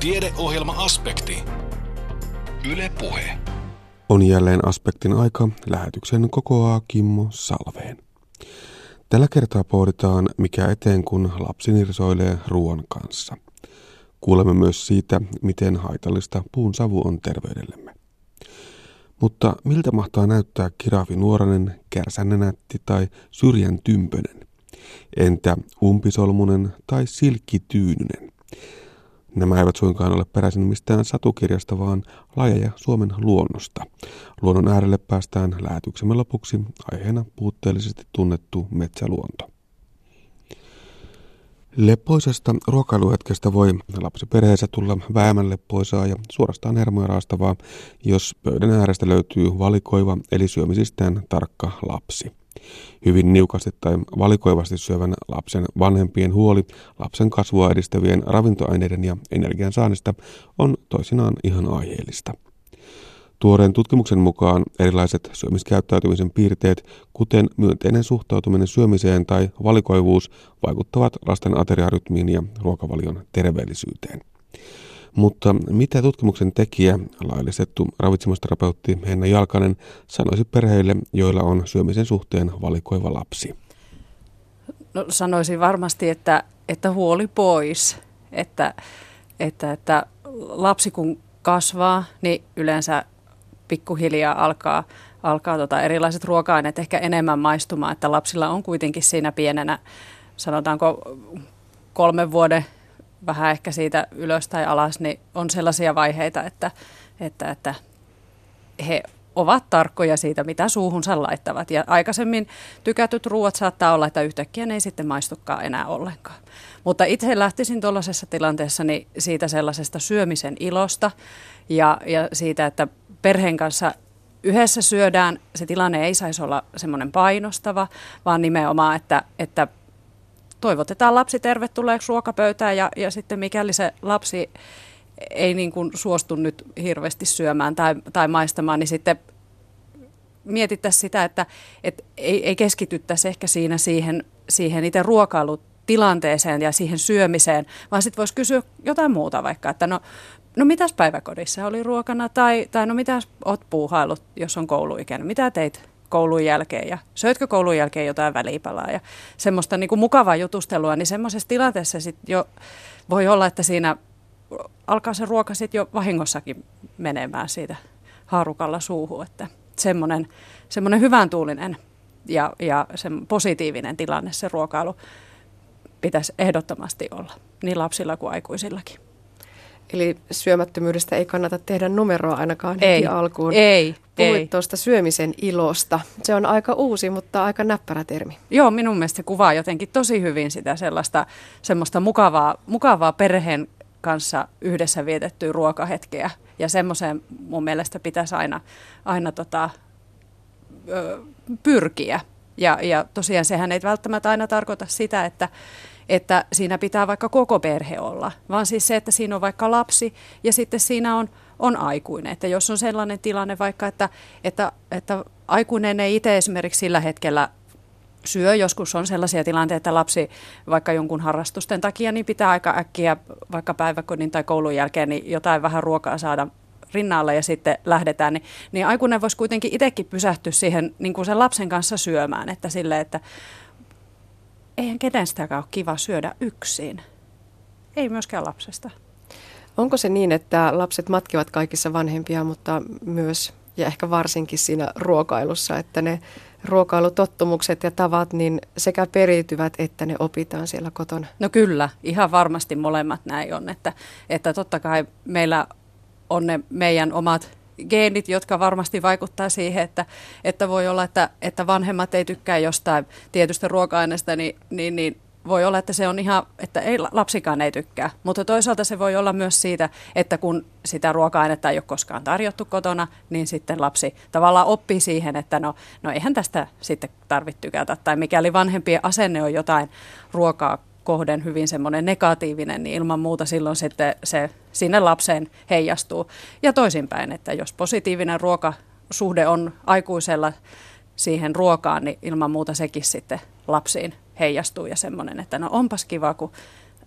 Tiedeohjelma-aspekti. Yle Puhe. On jälleen aspektin aika. Lähetyksen kokoaa Kimmo Salveen. Tällä kertaa pohditaan, mikä eteen kun lapsi nirsoilee ruoan kanssa. Kuulemme myös siitä, miten haitallista puun savu on terveydellemme. Mutta miltä mahtaa näyttää kirafi nuoranen, kärsänenätti tai syrjän tympönen? Entä umpisolmunen tai silkkityynynen? Nämä eivät suinkaan ole peräisin mistään satukirjasta, vaan lajeja Suomen luonnosta. Luonnon äärelle päästään lähetyksemme lopuksi aiheena puutteellisesti tunnettu metsäluonto. Lepoisesta ruokailuhetkestä voi lapsiperheessä tulla vähemmän lepoisaa ja suorastaan hermoja raastavaa, jos pöydän äärestä löytyy valikoiva eli syömisistään tarkka lapsi. Hyvin niukasti tai valikoivasti syövän lapsen vanhempien huoli lapsen kasvua edistävien ravintoaineiden ja energian saannista on toisinaan ihan aiheellista. Tuoreen tutkimuksen mukaan erilaiset syömiskäyttäytymisen piirteet, kuten myönteinen suhtautuminen syömiseen tai valikoivuus, vaikuttavat lasten ateriarytmiin ja ruokavalion terveellisyyteen. Mutta mitä tutkimuksen tekijä, laillistettu ravitsemusterapeutti Henna Jalkanen, sanoisi perheille, joilla on syömisen suhteen valikoiva lapsi? No, sanoisin varmasti, että, että huoli pois. Että, että, että lapsi kun kasvaa, niin yleensä pikkuhiljaa alkaa, alkaa tota erilaiset ruoka-aineet ehkä enemmän maistumaan, että lapsilla on kuitenkin siinä pienenä, sanotaanko kolmen vuoden vähän ehkä siitä ylös tai alas, niin on sellaisia vaiheita, että, että, että he ovat tarkkoja siitä, mitä suuhunsa laittavat. Ja aikaisemmin tykätyt ruuat saattaa olla, että yhtäkkiä ne ei sitten maistukaan enää ollenkaan. Mutta itse lähtisin tuollaisessa tilanteessa niin siitä sellaisesta syömisen ilosta ja, ja siitä, että perheen kanssa yhdessä syödään. Se tilanne ei saisi olla semmoinen painostava, vaan nimenomaan, että, että toivotetaan lapsi tervetulleeksi ruokapöytään ja, ja sitten mikäli se lapsi ei niin kuin suostu nyt hirveästi syömään tai, tai maistamaan, niin sitten mietittäisiin sitä, että, että ei, ei keskityttäisi ehkä siinä siihen, siihen itse ruokailutilanteeseen ja siihen syömiseen, vaan sitten voisi kysyä jotain muuta vaikka, että no, no mitäs päiväkodissa oli ruokana tai, tai no mitäs oot puuhailut, jos on kouluikäinen, mitä teit koulun jälkeen ja söitkö koulun jälkeen jotain välipalaa ja semmoista niin kuin mukavaa jutustelua, niin semmoisessa tilanteessa sit jo voi olla, että siinä alkaa se ruoka sitten jo vahingossakin menemään siitä haarukalla suuhun, että semmoinen, semmoinen hyvän tuulinen ja, ja se positiivinen tilanne se ruokailu pitäisi ehdottomasti olla niin lapsilla kuin aikuisillakin. Eli syömättömyydestä ei kannata tehdä numeroa ainakaan heti ei, alkuun. Ei, Puhuit tuosta syömisen ilosta. Se on aika uusi, mutta aika näppärä termi. Joo, minun mielestä se kuvaa jotenkin tosi hyvin sitä sellaista semmoista mukavaa, mukavaa perheen kanssa yhdessä vietettyä ruokahetkeä. Ja semmoiseen mun mielestä pitäisi aina, aina tota, ö, pyrkiä. Ja, ja tosiaan sehän ei välttämättä aina tarkoita sitä, että, että siinä pitää vaikka koko perhe olla, vaan siis se, että siinä on vaikka lapsi ja sitten siinä on, on aikuinen. Että jos on sellainen tilanne vaikka, että, että, että aikuinen ei itse esimerkiksi sillä hetkellä syö. Joskus on sellaisia tilanteita, että lapsi vaikka jonkun harrastusten takia niin pitää aika äkkiä vaikka päiväkodin tai koulun jälkeen niin jotain vähän ruokaa saada rinnalle ja sitten lähdetään, niin, niin aikuinen voisi kuitenkin itsekin pysähtyä siihen niin kuin sen lapsen kanssa syömään, että sille, että eihän kenestäkään ole kiva syödä yksin. Ei myöskään lapsesta. Onko se niin, että lapset matkivat kaikissa vanhempia, mutta myös ja ehkä varsinkin siinä ruokailussa, että ne ruokailutottumukset ja tavat niin sekä periytyvät että ne opitaan siellä kotona? No kyllä, ihan varmasti molemmat näin on, että, että totta kai meillä on ne meidän omat geenit, jotka varmasti vaikuttaa siihen, että, että voi olla, että, että vanhemmat ei tykkää jostain tietystä ruoka-aineesta, niin, niin, niin voi olla, että se on ihan, että ei, lapsikaan ei tykkää. Mutta toisaalta se voi olla myös siitä, että kun sitä ruoka-ainetta ei ole koskaan tarjottu kotona, niin sitten lapsi tavallaan oppii siihen, että no, no eihän tästä sitten tarvitse tykätä. Tai mikäli vanhempien asenne on jotain ruokaa kohden hyvin semmoinen negatiivinen, niin ilman muuta silloin sitten se sinne lapseen heijastuu. Ja toisinpäin, että jos positiivinen ruokasuhde on aikuisella siihen ruokaan, niin ilman muuta sekin sitten lapsiin heijastuu ja semmoinen, että no onpas kiva, kun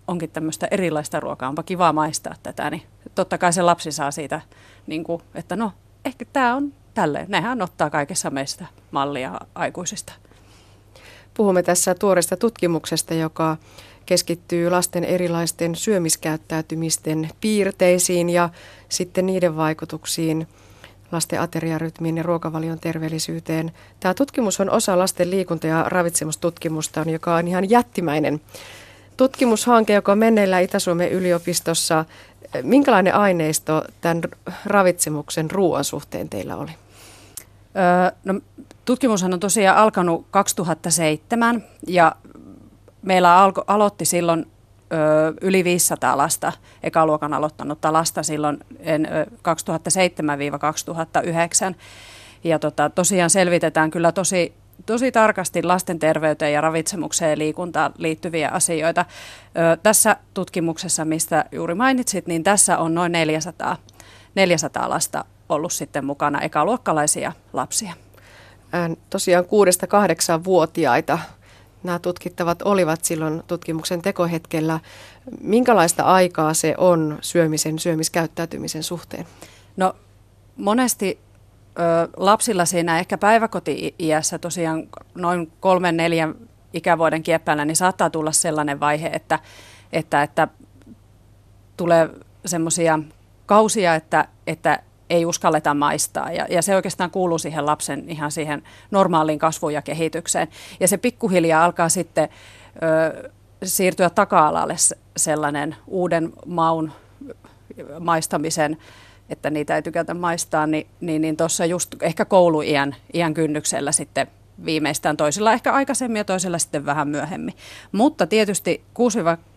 onkin tämmöistä erilaista ruokaa, onpa kiva maistaa tätä, niin totta kai se lapsi saa siitä, niin kuin, että no ehkä tämä on tälleen. Nehän ottaa kaikessa meistä mallia aikuisista. Puhumme tässä tuoresta tutkimuksesta, joka keskittyy lasten erilaisten syömiskäyttäytymisten piirteisiin ja sitten niiden vaikutuksiin lasten ateriarytmiin ja ruokavalion terveellisyyteen. Tämä tutkimus on osa lasten liikunta- ja ravitsemustutkimusta, joka on ihan jättimäinen tutkimushanke, joka on menneillä Itä-Suomen yliopistossa. Minkälainen aineisto tämän ravitsemuksen ruoan suhteen teillä oli? Öö, no, tutkimushan on tosiaan alkanut 2007 ja meillä alko, aloitti silloin yli 500 lasta, ekaluokan aloittanutta lasta silloin en, ö, 2007-2009. Ja tota, tosiaan selvitetään kyllä tosi, tosi tarkasti lasten terveyteen ja ravitsemukseen ja liikuntaan liittyviä asioita. Ö, tässä tutkimuksessa, mistä juuri mainitsit, niin tässä on noin 400, 400 lasta ollut sitten mukana ekaluokkalaisia lapsia. Tosiaan 6-8-vuotiaita nämä tutkittavat olivat silloin tutkimuksen tekohetkellä. Minkälaista aikaa se on syömisen, syömiskäyttäytymisen suhteen? No monesti ö, lapsilla siinä ehkä päiväkoti-iässä tosiaan noin kolmen, neljän ikävuoden kieppäillä, niin saattaa tulla sellainen vaihe, että, että, että tulee semmoisia kausia, että, että ei uskalleta maistaa. Ja, ja se oikeastaan kuuluu siihen lapsen ihan siihen normaaliin kasvuun ja kehitykseen. Ja se pikkuhiljaa alkaa sitten ö, siirtyä taka-alalle sellainen uuden maun maistamisen, että niitä ei tykätä maistaa, niin, niin, niin tuossa just ehkä kouluiän iän kynnyksellä sitten – viimeistään toisilla ehkä aikaisemmin ja toisilla sitten vähän myöhemmin. Mutta tietysti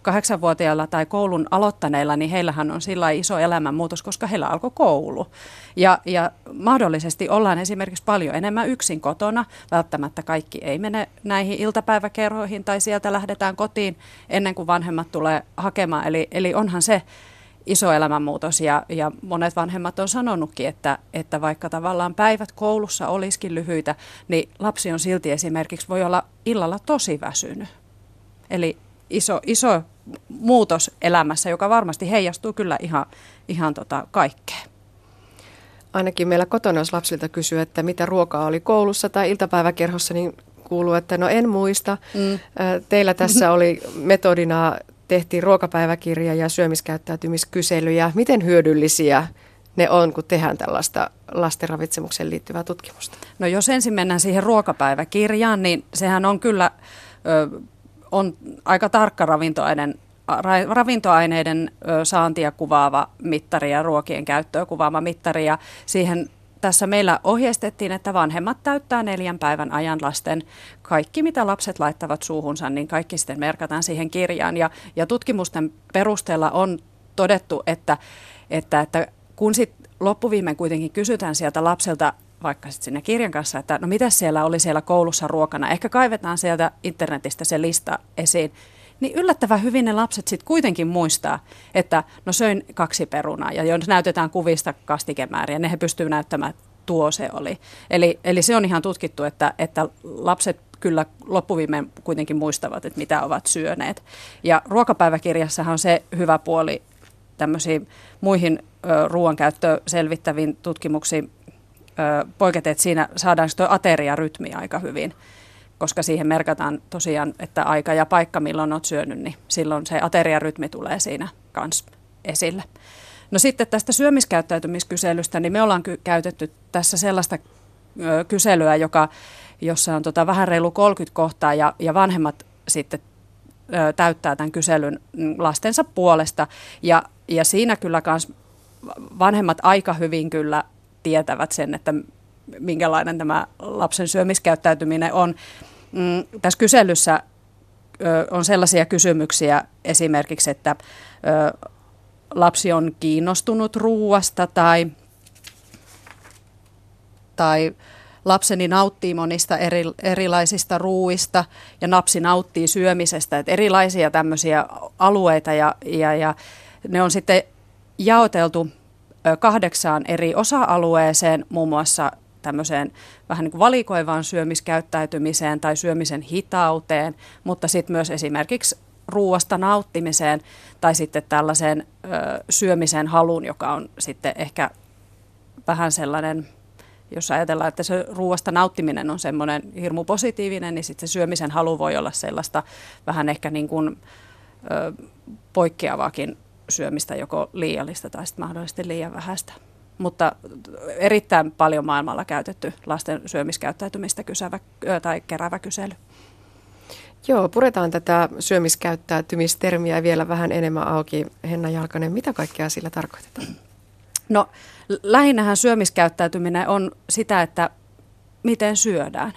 6-8-vuotiailla tai koulun aloittaneilla, niin heillähän on sillä iso elämänmuutos, koska heillä alkoi koulu. Ja, ja mahdollisesti ollaan esimerkiksi paljon enemmän yksin kotona. Välttämättä kaikki ei mene näihin iltapäiväkerhoihin tai sieltä lähdetään kotiin ennen kuin vanhemmat tulee hakemaan. Eli, eli onhan se iso elämänmuutos ja, ja monet vanhemmat on sanonutkin, että, että vaikka tavallaan päivät koulussa olisikin lyhyitä, niin lapsi on silti esimerkiksi voi olla illalla tosi väsynyt. Eli iso, iso muutos elämässä, joka varmasti heijastuu kyllä ihan, ihan tota kaikkeen. Ainakin meillä kotona, jos lapsilta kysyy, että mitä ruokaa oli koulussa tai iltapäiväkerhossa, niin kuuluu, että no en muista. Mm. Teillä tässä oli metodina tehtiin ruokapäiväkirja ja syömiskäyttäytymiskyselyjä. Miten hyödyllisiä ne on, kun tehdään tällaista lasten ravitsemukseen liittyvää tutkimusta? No jos ensin mennään siihen ruokapäiväkirjaan, niin sehän on kyllä ö, on aika tarkka ravintoaineen ravintoaineiden saantia kuvaava mittari ja ruokien käyttöä kuvaava mittari. Ja siihen tässä meillä ohjeistettiin, että vanhemmat täyttää neljän päivän ajan lasten. Kaikki, mitä lapset laittavat suuhunsa, niin kaikki sitten merkataan siihen kirjaan. Ja, ja tutkimusten perusteella on todettu, että, että, että kun sitten loppuviimein kuitenkin kysytään sieltä lapselta vaikka sitten sinne kirjan kanssa, että no mitä siellä oli siellä koulussa ruokana, ehkä kaivetaan sieltä internetistä se lista esiin, niin yllättävän hyvin ne lapset sitten kuitenkin muistaa, että no söin kaksi perunaa ja jos näytetään kuvista kastikemääriä, ne he pystyvät näyttämään, että tuo se oli. Eli, eli se on ihan tutkittu, että, että lapset kyllä loppuviimein kuitenkin muistavat, että mitä ovat syöneet. Ja ruokapäiväkirjassahan on se hyvä puoli tämmöisiin muihin ö, ruoankäyttöä selvittäviin tutkimuksiin poiketen, siinä saadaan tuo ateriarytmi aika hyvin koska siihen merkataan tosiaan, että aika ja paikka, milloin olet syönyt, niin silloin se ateriarytmi tulee siinä kanssa esille. No sitten tästä syömiskäyttäytymiskyselystä, niin me ollaan ky- käytetty tässä sellaista ö, kyselyä, joka, jossa on tota vähän reilu 30 kohtaa ja, ja vanhemmat sitten ö, täyttää tämän kyselyn lastensa puolesta. Ja, ja siinä kyllä kans vanhemmat aika hyvin kyllä tietävät sen, että minkälainen tämä lapsen syömiskäyttäytyminen on. Mm, tässä kyselyssä ö, on sellaisia kysymyksiä esimerkiksi, että ö, lapsi on kiinnostunut ruuasta tai, tai lapseni nauttii monista eri, erilaisista ruuista ja napsi nauttii syömisestä. Että erilaisia tämmöisiä alueita ja, ja, ja ne on sitten jaoteltu kahdeksaan eri osa-alueeseen, muun muassa tämmöiseen vähän niin kuin valikoivaan syömiskäyttäytymiseen tai syömisen hitauteen, mutta sitten myös esimerkiksi ruuasta nauttimiseen tai sitten tällaiseen ö, syömisen haluun, joka on sitten ehkä vähän sellainen, jos ajatellaan, että se ruuasta nauttiminen on semmoinen hirmu positiivinen, niin sitten se syömisen halu voi olla sellaista vähän ehkä niin kuin, ö, poikkeavaakin syömistä, joko liiallista tai sitten mahdollisesti liian vähäistä. Mutta erittäin paljon maailmalla käytetty lasten syömiskäyttäytymistä kysävä, tai keräävä kysely. Joo, puretaan tätä syömiskäyttäytymistermiä vielä vähän enemmän auki. Henna Jalkanen, mitä kaikkea sillä tarkoitetaan? No lähinnähän syömiskäyttäytyminen on sitä, että miten syödään.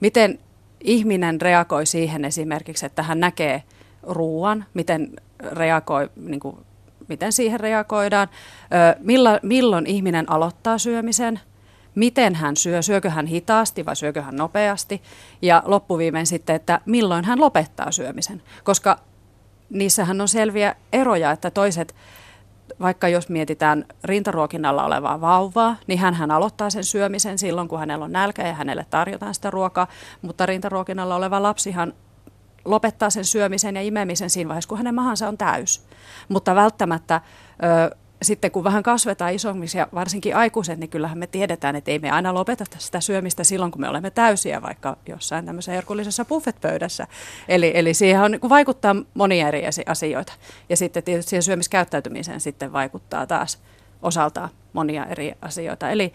Miten ihminen reagoi siihen esimerkiksi, että hän näkee ruoan, miten reagoi, niin kuin, miten siihen reagoidaan, milloin, milloin ihminen aloittaa syömisen, miten hän syö, syökö hän hitaasti vai syökö hän nopeasti ja loppuviimein sitten, että milloin hän lopettaa syömisen, koska niissähän on selviä eroja, että toiset vaikka jos mietitään rintaruokinnalla olevaa vauvaa, niin hän aloittaa sen syömisen silloin, kun hänellä on nälkä ja hänelle tarjotaan sitä ruokaa, mutta rintaruokinnalla oleva lapsihan lopettaa sen syömisen ja imemisen siinä vaiheessa, kun hänen mahansa on täys. Mutta välttämättä ö, sitten kun vähän kasvetaan isommiksi ja varsinkin aikuiset, niin kyllähän me tiedetään, että ei me aina lopeta sitä syömistä silloin, kun me olemme täysiä, vaikka jossain tämmöisessä herkullisessa buffetpöydässä. Eli, eli siihen on, niin vaikuttaa monia eri asioita. Ja sitten tietysti siihen syömiskäyttäytymiseen sitten vaikuttaa taas osaltaan monia eri asioita. Eli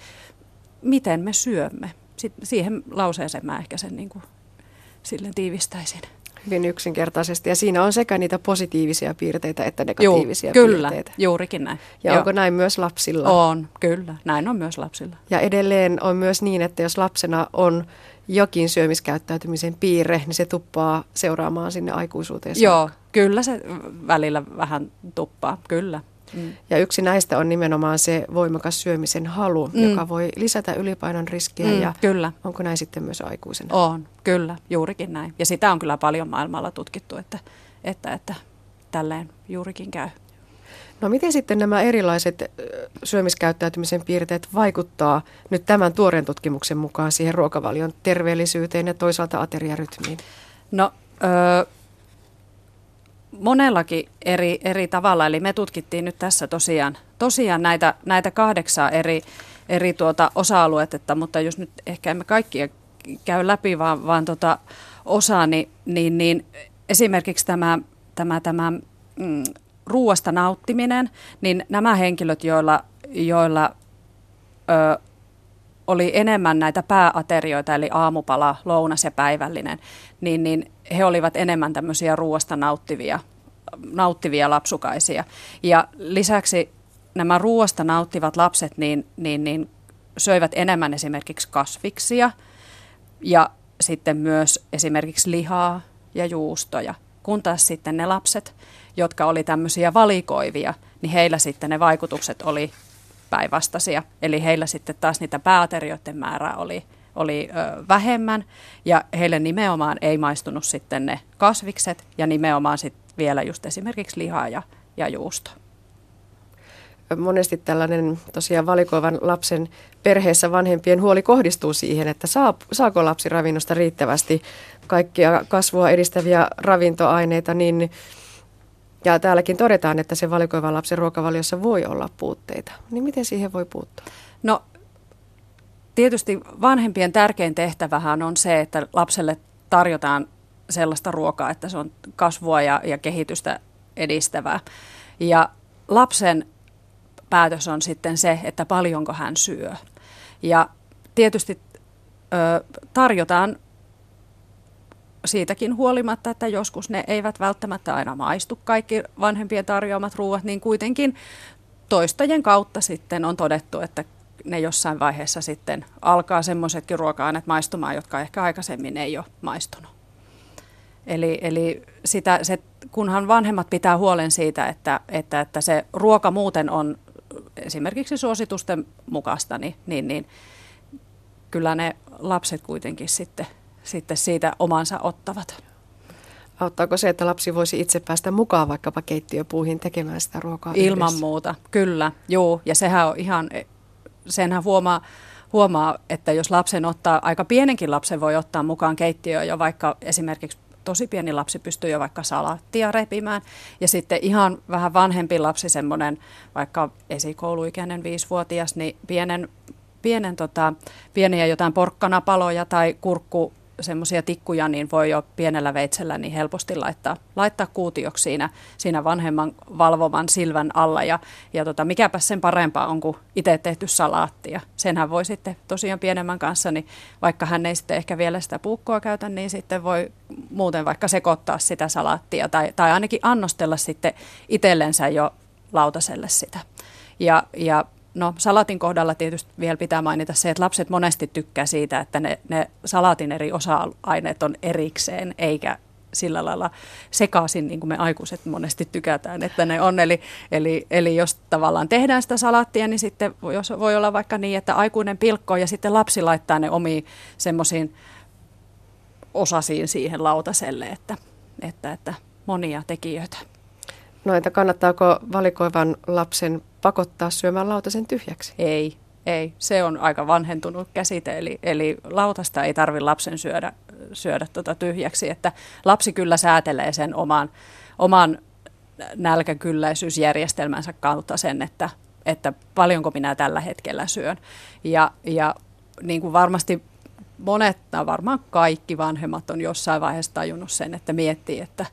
miten me syömme. Sitten siihen lauseeseen mä ehkä sen niin kuin, silleen tiivistäisin hyvin yksinkertaisesti. Ja siinä on sekä niitä positiivisia piirteitä että negatiivisia Joo, kyllä, piirteitä. juurikin näin. Ja Joo. onko näin myös lapsilla? On, kyllä. Näin on myös lapsilla. Ja edelleen on myös niin, että jos lapsena on jokin syömiskäyttäytymisen piirre, niin se tuppaa seuraamaan sinne aikuisuuteen Joo, kyllä se välillä vähän tuppaa, kyllä. Mm. Ja yksi näistä on nimenomaan se voimakas syömisen halu, mm. joka voi lisätä ylipainon riskiä. Mm, ja kyllä. Onko näin sitten myös aikuisena? On, kyllä, juurikin näin. Ja sitä on kyllä paljon maailmalla tutkittu, että, että, että tälleen juurikin käy. No miten sitten nämä erilaiset syömiskäyttäytymisen piirteet vaikuttaa nyt tämän tuoreen tutkimuksen mukaan siihen ruokavalion terveellisyyteen ja toisaalta ateriarytmiin? No öö, monellakin eri, eri tavalla. Eli me tutkittiin nyt tässä tosiaan, tosiaan näitä, näitä kahdeksaa eri, eri tuota osa-aluetta, mutta jos nyt ehkä emme kaikkia käy läpi, vaan, vaan tota osaa, niin, niin, niin esimerkiksi tämä, tämä, tämä mm, ruuasta nauttiminen, niin nämä henkilöt, joilla, joilla ö, oli enemmän näitä pääaterioita, eli aamupala, lounas ja päivällinen, niin, niin he olivat enemmän tämmöisiä ruoasta nauttivia, nauttivia lapsukaisia. Ja lisäksi nämä ruoasta nauttivat lapset niin, niin, niin söivät enemmän esimerkiksi kasviksia ja sitten myös esimerkiksi lihaa ja juustoja, kun taas sitten ne lapset, jotka oli tämmöisiä valikoivia, niin heillä sitten ne vaikutukset oli päinvastaisia. Eli heillä sitten taas niitä pääaterioiden määrää oli, oli ö, vähemmän ja heille nimenomaan ei maistunut sitten ne kasvikset ja nimenomaan sitten vielä just esimerkiksi lihaa ja, ja juusto. Monesti tällainen tosiaan valikoivan lapsen perheessä vanhempien huoli kohdistuu siihen, että saa, saako lapsi ravinnosta riittävästi kaikkia kasvua edistäviä ravintoaineita, niin ja täälläkin todetaan, että se valikoivan lapsen ruokavaliossa voi olla puutteita. Niin miten siihen voi puuttua? No tietysti vanhempien tärkein tehtävähän on se, että lapselle tarjotaan sellaista ruokaa, että se on kasvua ja, ja kehitystä edistävää. Ja lapsen päätös on sitten se, että paljonko hän syö. Ja tietysti ö, tarjotaan siitäkin huolimatta, että joskus ne eivät välttämättä aina maistu kaikki vanhempien tarjoamat ruuat, niin kuitenkin toistojen kautta sitten on todettu, että ne jossain vaiheessa sitten alkaa semmoisetkin ruoka-aineet maistumaan, jotka ehkä aikaisemmin ei ole maistunut. Eli, eli sitä, se, kunhan vanhemmat pitää huolen siitä, että, että, että se ruoka muuten on esimerkiksi suositusten mukaista, niin, niin, niin kyllä ne lapset kuitenkin sitten, sitten siitä omansa ottavat. Auttaako se, että lapsi voisi itse päästä mukaan vaikkapa keittiöpuuhin tekemään sitä ruokaa Ilman yhdessä? muuta, kyllä. Joo, ja sehän on ihan, senhän huomaa, huomaa, että jos lapsen ottaa, aika pienenkin lapsen voi ottaa mukaan keittiöön jo vaikka esimerkiksi tosi pieni lapsi pystyy jo vaikka salaattia repimään. Ja sitten ihan vähän vanhempi lapsi, semmoinen vaikka esikouluikäinen viisivuotias, niin pienen, pienen tota, pieniä jotain porkkanapaloja tai kurkku semmoisia tikkuja, niin voi jo pienellä veitsellä niin helposti laittaa, laittaa kuutioksi siinä, siinä vanhemman valvovan silvän alla. Ja, ja tota, mikäpä sen parempaa on kuin itse tehty salaatti. Ja senhän voi sitten tosiaan pienemmän kanssa, niin vaikka hän ei sitten ehkä vielä sitä puukkoa käytä, niin sitten voi muuten vaikka sekoittaa sitä salaattia tai, tai ainakin annostella sitten itsellensä jo lautaselle sitä. Ja, ja No salatin kohdalla tietysti vielä pitää mainita se, että lapset monesti tykkää siitä, että ne, ne salatin eri osa-aineet on erikseen, eikä sillä lailla sekaisin, niin kuin me aikuiset monesti tykätään, että ne on. Eli, eli, eli jos tavallaan tehdään sitä salaattia, niin sitten jos voi olla vaikka niin, että aikuinen pilkkoo ja sitten lapsi laittaa ne omiin semmoisiin osasiin siihen lautaselle, että, että, että monia tekijöitä. No entä kannattaako valikoivan lapsen pakottaa syömään lautasen tyhjäksi? Ei, ei. Se on aika vanhentunut käsite, eli, eli lautasta ei tarvitse lapsen syödä, syödä tota tyhjäksi. Että lapsi kyllä säätelee sen oman, oman nälkäkylläisyysjärjestelmänsä kautta sen, että, että paljonko minä tällä hetkellä syön. Ja, ja niin kuin varmasti monet, varmaan kaikki vanhemmat on jossain vaiheessa tajunnut sen, että miettii, että,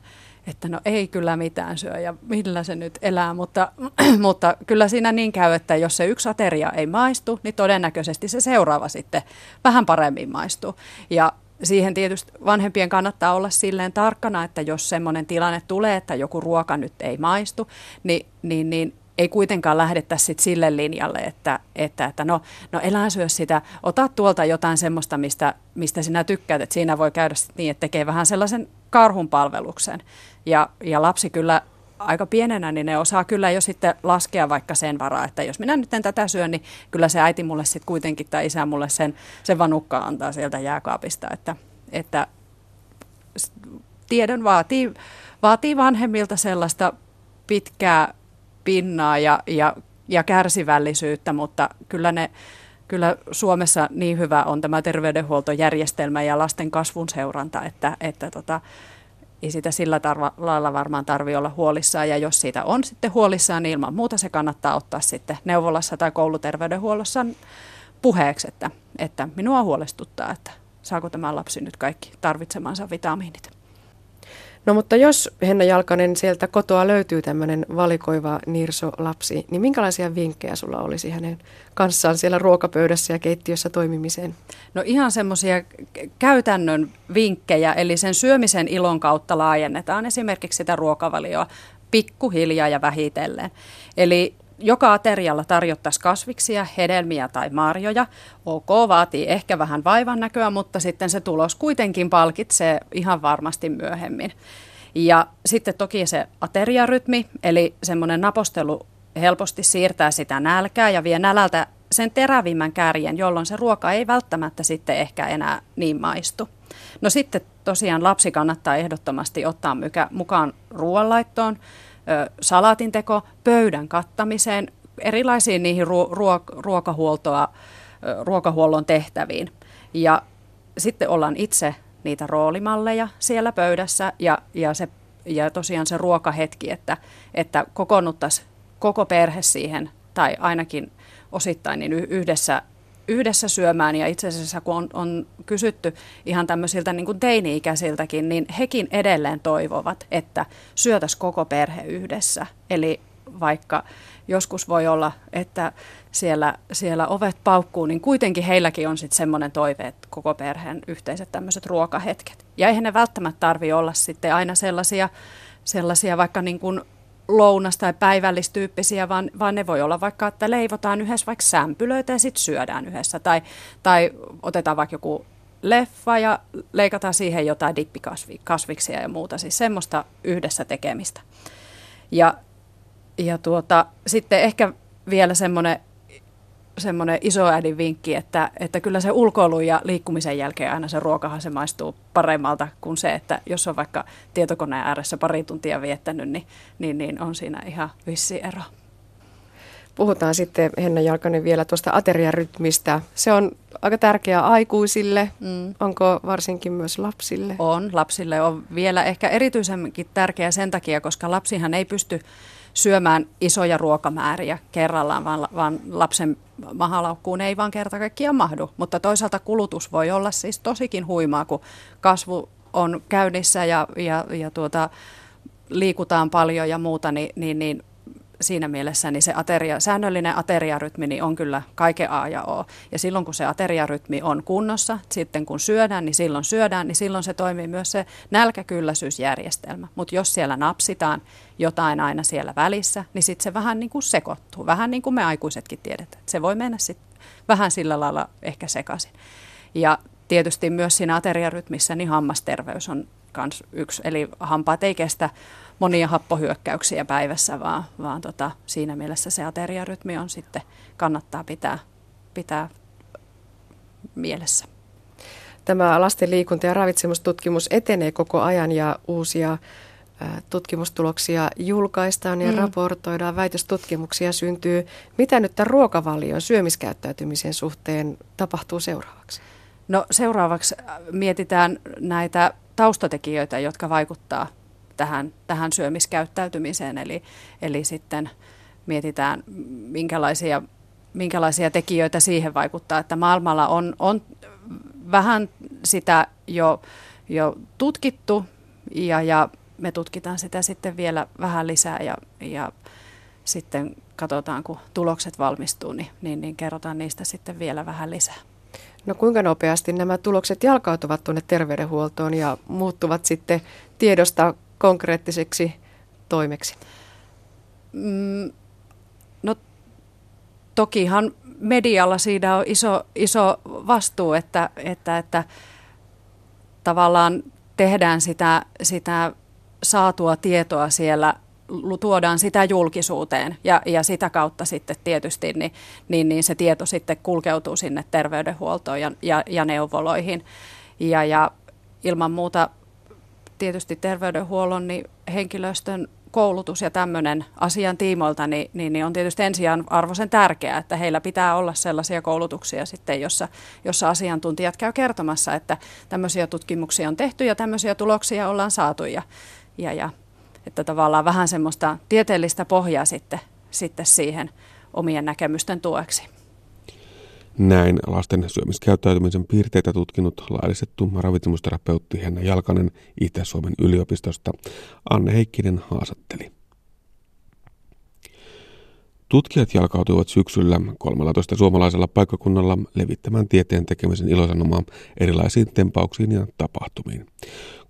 että no ei kyllä mitään syö ja millä se nyt elää, mutta, mutta kyllä siinä niin käy, että jos se yksi ateria ei maistu, niin todennäköisesti se seuraava sitten vähän paremmin maistuu. Ja siihen tietysti vanhempien kannattaa olla silleen tarkkana, että jos semmoinen tilanne tulee, että joku ruoka nyt ei maistu, niin, niin, niin ei kuitenkaan lähdetä sit sille linjalle, että, että, että no, no elää syö sitä, ota tuolta jotain semmoista, mistä, mistä sinä tykkäät, että siinä voi käydä niin, että tekee vähän sellaisen karhun palveluksen. Ja, ja lapsi kyllä aika pienenä, niin ne osaa kyllä jo sitten laskea vaikka sen varaa, että jos minä nyt en tätä syö, niin kyllä se äiti mulle sitten kuitenkin tai isä mulle sen, sen vanukkaa antaa sieltä jääkaapista, että, että tiedon vaatii, vaatii vanhemmilta sellaista pitkää pinnaa ja, ja, ja kärsivällisyyttä, mutta kyllä ne kyllä Suomessa niin hyvä on tämä terveydenhuoltojärjestelmä ja lasten kasvun seuranta, että, että tota, ei sitä sillä tarva, lailla varmaan tarvi olla huolissaan. Ja jos siitä on sitten huolissaan, niin ilman muuta se kannattaa ottaa sitten neuvolassa tai kouluterveydenhuollossa puheeksi, että, että minua huolestuttaa, että saako tämä lapsi nyt kaikki tarvitsemansa vitamiinit. No mutta jos Henna Jalkanen sieltä kotoa löytyy tämmöinen valikoiva Nirso-lapsi, niin minkälaisia vinkkejä sulla olisi hänen kanssaan siellä ruokapöydässä ja keittiössä toimimiseen? No ihan semmoisia käytännön vinkkejä, eli sen syömisen ilon kautta laajennetaan esimerkiksi sitä ruokavalioa pikkuhiljaa ja vähitellen. Eli joka aterialla tarjottaisiin kasviksia, hedelmiä tai marjoja. Ok, vaatii ehkä vähän vaivan näköä, mutta sitten se tulos kuitenkin palkitsee ihan varmasti myöhemmin. Ja sitten toki se ateriarytmi, eli semmoinen napostelu helposti siirtää sitä nälkää ja vie nälältä sen terävimmän kärjen, jolloin se ruoka ei välttämättä sitten ehkä enää niin maistu. No sitten tosiaan lapsi kannattaa ehdottomasti ottaa mukaan ruoanlaittoon salaatin teko, pöydän kattamiseen, erilaisiin niihin ruok- ruokahuoltoa, ruokahuollon tehtäviin. Ja sitten ollaan itse niitä roolimalleja siellä pöydässä ja, ja, se, ja tosiaan se ruokahetki, että, että kokoonnuttaisiin koko perhe siihen tai ainakin osittain niin yhdessä yhdessä syömään ja itse asiassa kun on, on kysytty ihan tämmöisiltä niin kuin teini-ikäisiltäkin, niin hekin edelleen toivovat, että syötäs koko perhe yhdessä. Eli vaikka joskus voi olla, että siellä, siellä ovet paukkuu, niin kuitenkin heilläkin on sitten semmoinen toive, että koko perheen yhteiset tämmöiset ruokahetket. Ja eihän ne välttämättä tarvi olla sitten aina sellaisia, sellaisia vaikka niin kuin lounas- tai päivällistyyppisiä, vaan, vaan ne voi olla vaikka, että leivotaan yhdessä vaikka sämpylöitä ja sitten syödään yhdessä. Tai, tai otetaan vaikka joku leffa ja leikataan siihen jotain dippikasviksia ja muuta. Siis semmoista yhdessä tekemistä. Ja, ja tuota, sitten ehkä vielä semmoinen semmoinen isoäidin vinkki, että, että kyllä se ulkoilu ja liikkumisen jälkeen aina se ruokahan se maistuu paremmalta kuin se, että jos on vaikka tietokoneen ääressä pari tuntia viettänyt, niin, niin, niin on siinä ihan vissi ero. puhutaan sitten Henna Jalkanen vielä tuosta ateriarytmistä. Se on aika tärkeää aikuisille, mm. onko varsinkin myös lapsille? On, lapsille on vielä ehkä erityisemminkin tärkeää sen takia, koska lapsihan ei pysty syömään isoja ruokamääriä kerrallaan, vaan, vaan lapsen mahalaukkuun ei vaan kerta kaikkiaan mahdu. Mutta toisaalta kulutus voi olla siis tosikin huimaa, kun kasvu on käynnissä ja, ja, ja tuota, liikutaan paljon ja muuta, niin, niin, niin siinä mielessä niin se ateria, säännöllinen ateriarytmi niin on kyllä kaiken A ja O. Ja silloin kun se ateriarytmi on kunnossa, sitten kun syödään, niin silloin syödään, niin silloin se toimii myös se nälkäkylläisyysjärjestelmä. Mutta jos siellä napsitaan jotain aina siellä välissä, niin sitten se vähän niin kuin sekoittuu. Vähän niin kuin me aikuisetkin tiedetään. Se voi mennä sitten vähän sillä lailla ehkä sekaisin. Ja tietysti myös siinä ateriarytmissä niin hammasterveys on kans yksi, eli hampaat ei kestä monia happohyökkäyksiä päivässä, vaan, vaan tota, siinä mielessä se ateriarytmi on sitten, kannattaa pitää, pitää mielessä. Tämä lasten liikunta- ja ravitsemustutkimus etenee koko ajan ja uusia tutkimustuloksia julkaistaan ja mm. raportoidaan, väitöstutkimuksia syntyy. Mitä nyt tämän ruokavalion syömiskäyttäytymisen suhteen tapahtuu seuraavaksi? No seuraavaksi mietitään näitä taustatekijöitä, jotka vaikuttaa tähän, tähän syömiskäyttäytymiseen. Eli, eli sitten mietitään, minkälaisia, minkälaisia tekijöitä siihen vaikuttaa. Että maailmalla on, on vähän sitä jo, jo tutkittu ja, ja me tutkitaan sitä sitten vielä vähän lisää ja, ja sitten katsotaan, kun tulokset valmistuu, niin, niin, niin kerrotaan niistä sitten vielä vähän lisää. No kuinka nopeasti nämä tulokset jalkautuvat tuonne terveydenhuoltoon ja muuttuvat sitten tiedosta konkreettiseksi toimeksi? Mm, no tokihan medialla siinä on iso, iso vastuu, että, että, että tavallaan tehdään sitä, sitä saatua tietoa siellä tuodaan sitä julkisuuteen ja, ja sitä kautta sitten tietysti niin, niin, niin se tieto sitten kulkeutuu sinne terveydenhuoltoon ja, ja, ja neuvoloihin. Ja, ja ilman muuta tietysti terveydenhuollon niin henkilöstön koulutus ja tämmöinen asian tiimoilta, niin, niin, niin on tietysti arvoisen tärkeää, että heillä pitää olla sellaisia koulutuksia sitten, jossa, jossa asiantuntijat käy kertomassa, että tämmöisiä tutkimuksia on tehty ja tämmöisiä tuloksia ollaan saatu ja, ja, ja että tavallaan vähän semmoista tieteellistä pohjaa sitten, sitten siihen omien näkemysten tueksi. Näin lasten syömiskäyttäytymisen piirteitä tutkinut laillistettu ravitsemusterapeutti Henna Jalkanen Itä-Suomen yliopistosta Anne Heikkinen haastatteli. Tutkijat jalkautuivat syksyllä 13 suomalaisella paikkakunnalla levittämään tieteen tekemisen ilosanomaa erilaisiin tempauksiin ja tapahtumiin.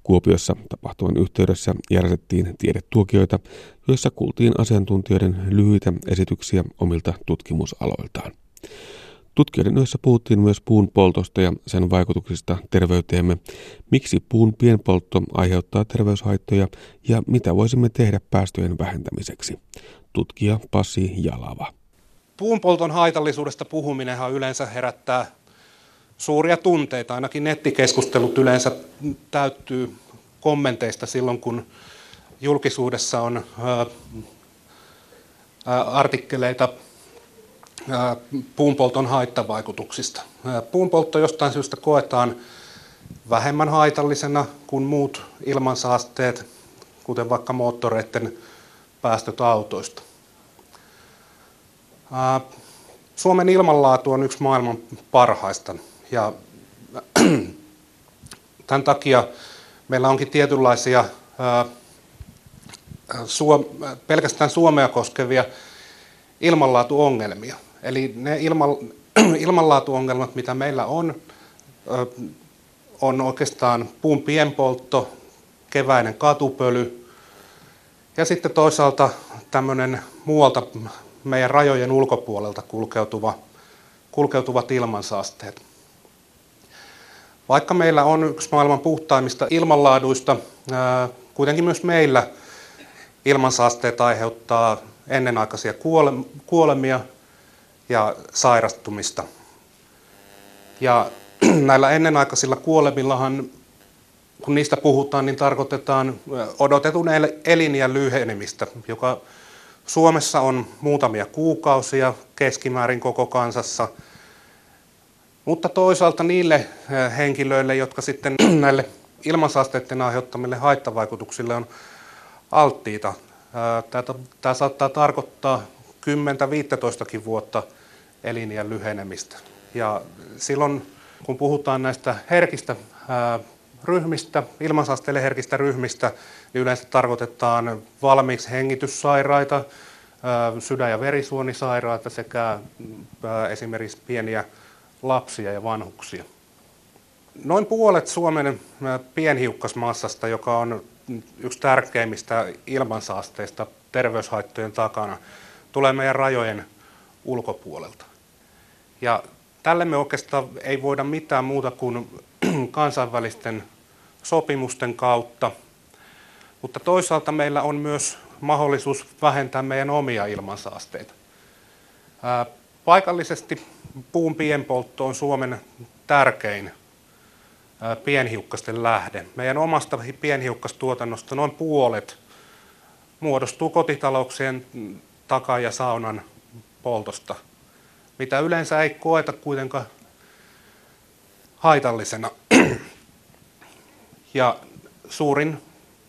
Kuopiossa tapahtuvan yhteydessä järjestettiin tiedetuokioita, joissa kuultiin asiantuntijoiden lyhyitä esityksiä omilta tutkimusaloiltaan. Tutkijoiden yhdessä puhuttiin myös puun poltosta ja sen vaikutuksista terveyteemme, miksi puun pienpoltto aiheuttaa terveyshaittoja ja mitä voisimme tehdä päästöjen vähentämiseksi. Tutkija Pasi Jalava. Puunpolton haitallisuudesta puhuminenhan yleensä herättää suuria tunteita. Ainakin nettikeskustelut yleensä täyttyy kommenteista silloin, kun julkisuudessa on artikkeleita puunpolton haittavaikutuksista. Puunpoltto jostain syystä koetaan vähemmän haitallisena kuin muut ilmansaasteet, kuten vaikka moottoreiden päästöt autoista. Suomen ilmanlaatu on yksi maailman parhaista ja tämän takia meillä onkin tietynlaisia pelkästään Suomea koskevia ilmanlaatuongelmia. Eli ne ilman, ilmanlaatuongelmat, mitä meillä on, on oikeastaan puun pienpoltto, keväinen katupöly ja sitten toisaalta tämmöinen muualta meidän rajojen ulkopuolelta kulkeutuva, kulkeutuvat ilmansaasteet. Vaikka meillä on yksi maailman puhtaimmista ilmanlaaduista, kuitenkin myös meillä ilmansaasteet aiheuttaa ennenaikaisia kuolemia ja sairastumista. Ja näillä ennenaikaisilla kuolemillahan, kun niistä puhutaan, niin tarkoitetaan odotetun eliniän lyhenemistä, joka Suomessa on muutamia kuukausia keskimäärin koko kansassa, mutta toisaalta niille henkilöille, jotka sitten näille ilmansaasteiden aiheuttamille haittavaikutuksille on alttiita, tämä saattaa tarkoittaa 10-15 vuotta eliniän lyhenemistä. Ja silloin, kun puhutaan näistä herkistä ryhmistä, ilmansaasteille herkistä ryhmistä, niin yleensä tarkoitetaan valmiiksi hengityssairaita, sydän- ja verisuonisairaita sekä esimerkiksi pieniä lapsia ja vanhuksia. Noin puolet Suomen pienhiukkasmassasta, joka on yksi tärkeimmistä ilmansaasteista terveyshaittojen takana, tulee meidän rajojen ulkopuolelta. Ja tälle me oikeastaan ei voida mitään muuta kuin kansainvälisten sopimusten kautta, mutta toisaalta meillä on myös mahdollisuus vähentää meidän omia ilmansaasteita. Paikallisesti puun pienpoltto on Suomen tärkein pienhiukkasten lähde. Meidän omasta pienhiukkastuotannosta noin puolet muodostuu kotitalouksien taka- ja saunan poltosta, mitä yleensä ei koeta kuitenkaan haitallisena. Ja suurin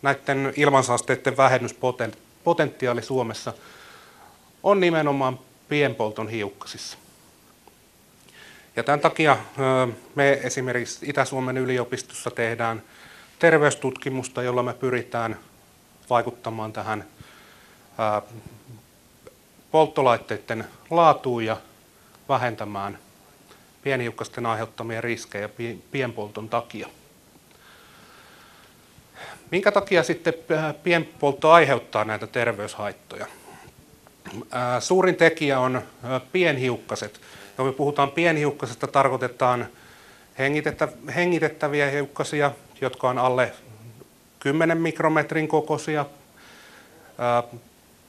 näiden ilmansaasteiden vähennyspotentiaali Suomessa on nimenomaan pienpolton hiukkasissa. Ja tämän takia me esimerkiksi Itä-Suomen yliopistossa tehdään terveystutkimusta, jolla me pyritään vaikuttamaan tähän polttolaitteiden laatuun ja vähentämään pienhiukkasten aiheuttamia riskejä pienpolton takia. Minkä takia sitten pienpoltto aiheuttaa näitä terveyshaittoja? Suurin tekijä on pienhiukkaset. Kun me puhutaan pienhiukkasesta, tarkoitetaan hengitettäviä hiukkasia, jotka on alle 10 mikrometrin kokoisia,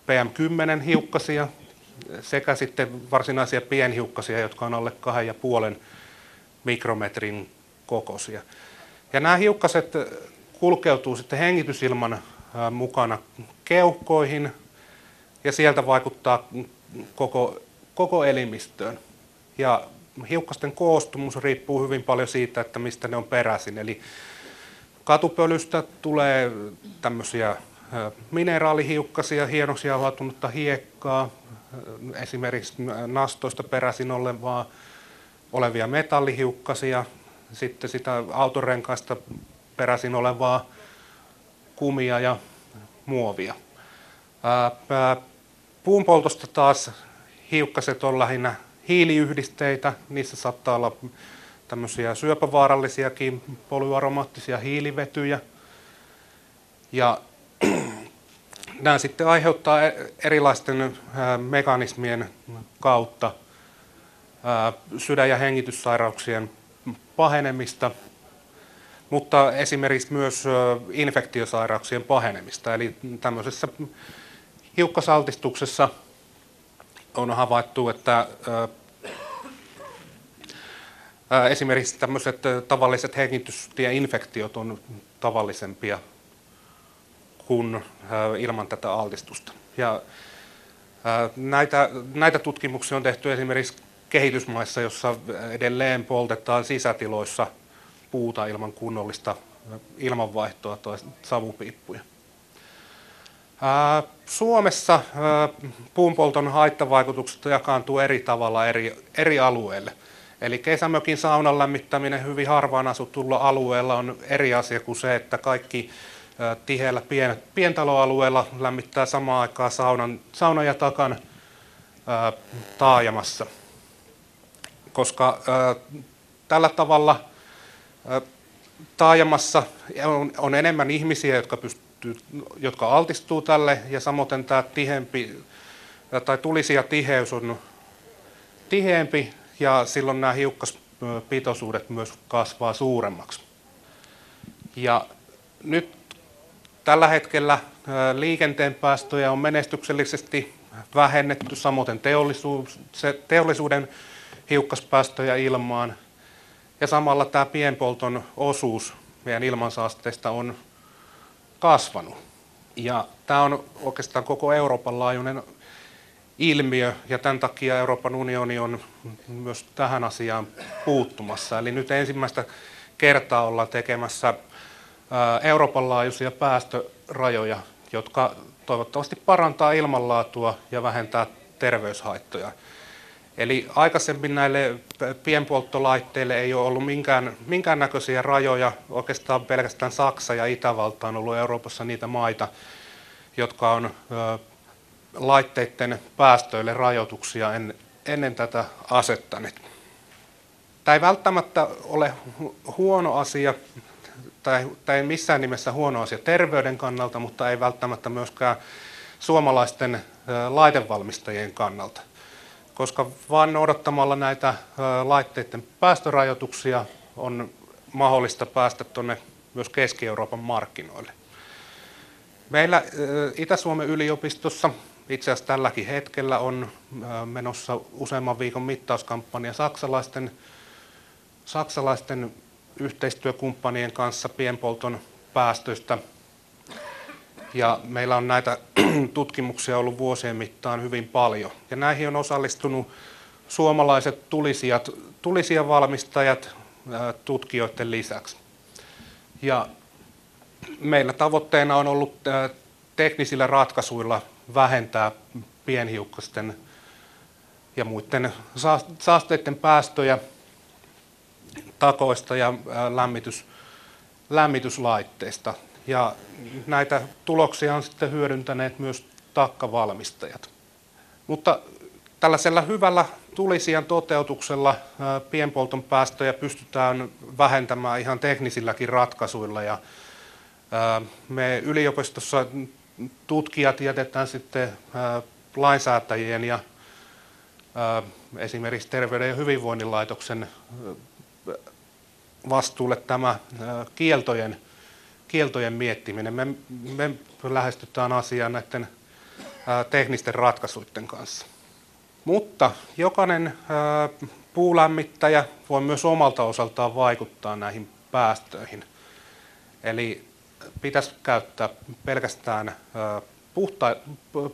PM10 hiukkasia sekä sitten varsinaisia pienhiukkasia, jotka on alle 2,5 mikrometrin kokoisia. Ja nämä hiukkaset kulkeutuu sitten hengitysilman mukana keuhkoihin ja sieltä vaikuttaa koko, koko elimistöön. Ja hiukkasten koostumus riippuu hyvin paljon siitä, että mistä ne on peräisin. Eli katupölystä tulee tämmöisiä mineraalihiukkasia, hienosti jauhautunutta hiekkaa, esimerkiksi nastoista peräisin olevaa, olevia metallihiukkasia, sitten sitä autorenkaista peräisin olevaa kumia ja muovia. Puunpoltosta taas hiukkaset on lähinnä hiiliyhdisteitä, niissä saattaa olla tämmöisiä syöpävaarallisiakin polyaromaattisia hiilivetyjä. Ja nämä sitten aiheuttaa e- erilaisten mekanismien kautta sydän- ja hengityssairauksien pahenemista, mutta esimerkiksi myös infektiosairauksien pahenemista. Eli tämmöisessä hiukkasaltistuksessa on havaittu, että esimerkiksi tämmöiset tavalliset hengitystieinfektiot on tavallisempia kuin ilman tätä altistusta. Ja näitä, näitä tutkimuksia on tehty esimerkiksi kehitysmaissa, jossa edelleen poltetaan sisätiloissa puuta ilman kunnollista ilmanvaihtoa tai savupiippuja. Suomessa puunpolton haittavaikutukset jakaantuu eri tavalla eri, eri alueille. Eli kesämökin saunan lämmittäminen hyvin harvaan asutulla alueella on eri asia kuin se, että kaikki tiheällä pien, pientaloalueella lämmittää samaan aikaan saunan, saunan ja takan ää, taajamassa. Koska ää, tällä tavalla ää, taajamassa on, on enemmän ihmisiä, jotka, pystyy, jotka altistuu tälle, ja samoin tämä tihempi, tai tulisia tiheys on tiheempi, ja silloin nämä hiukkaspitoisuudet myös kasvaa suuremmaksi. Ja nyt Tällä hetkellä liikenteen päästöjä on menestyksellisesti vähennetty, samoin teollisuuden hiukkaspäästöjä ilmaan. Ja samalla tämä pienpolton osuus meidän ilmansaasteista on kasvanut. Ja tämä on oikeastaan koko Euroopan laajuinen ilmiö ja tämän takia Euroopan unioni on myös tähän asiaan puuttumassa. Eli nyt ensimmäistä kertaa ollaan tekemässä Euroopan laajuisia päästörajoja, jotka toivottavasti parantaa ilmanlaatua ja vähentää terveyshaittoja. Eli aikaisemmin näille pienpolttolaitteille ei ole ollut minkään, minkäännäköisiä rajoja. Oikeastaan pelkästään Saksa ja Itävalta on ollut Euroopassa niitä maita, jotka on laitteiden päästöille rajoituksia en, ennen tätä asettaneet. Tämä ei välttämättä ole huono asia, tai, tai missään nimessä huono asia terveyden kannalta, mutta ei välttämättä myöskään suomalaisten laitevalmistajien kannalta koska vain noudattamalla näitä laitteiden päästörajoituksia on mahdollista päästä tuonne myös Keski-Euroopan markkinoille. Meillä Itä-Suomen yliopistossa itse asiassa tälläkin hetkellä on menossa useamman viikon mittauskampanja saksalaisten, saksalaisten yhteistyökumppanien kanssa pienpolton päästöistä ja meillä on näitä tutkimuksia ollut vuosien mittaan hyvin paljon. Ja näihin on osallistunut suomalaiset tulisijat, tulisia valmistajat tutkijoiden lisäksi. Ja meillä tavoitteena on ollut teknisillä ratkaisuilla vähentää pienhiukkasten ja muiden saasteiden päästöjä takoista ja lämmitys, lämmityslaitteista. Ja näitä tuloksia on sitten hyödyntäneet myös takkavalmistajat. Mutta tällaisella hyvällä tulisijan toteutuksella pienpolton päästöjä pystytään vähentämään ihan teknisilläkin ratkaisuilla. Ja me yliopistossa tutkijat jätetään sitten lainsäätäjien ja esimerkiksi Terveyden ja hyvinvoinnin laitoksen vastuulle tämä kieltojen kieltojen miettiminen. Me, me lähestytään asiaa näiden teknisten ratkaisuiden kanssa. Mutta jokainen puulämmittäjä voi myös omalta osaltaan vaikuttaa näihin päästöihin. Eli pitäisi käyttää pelkästään ää, puhta,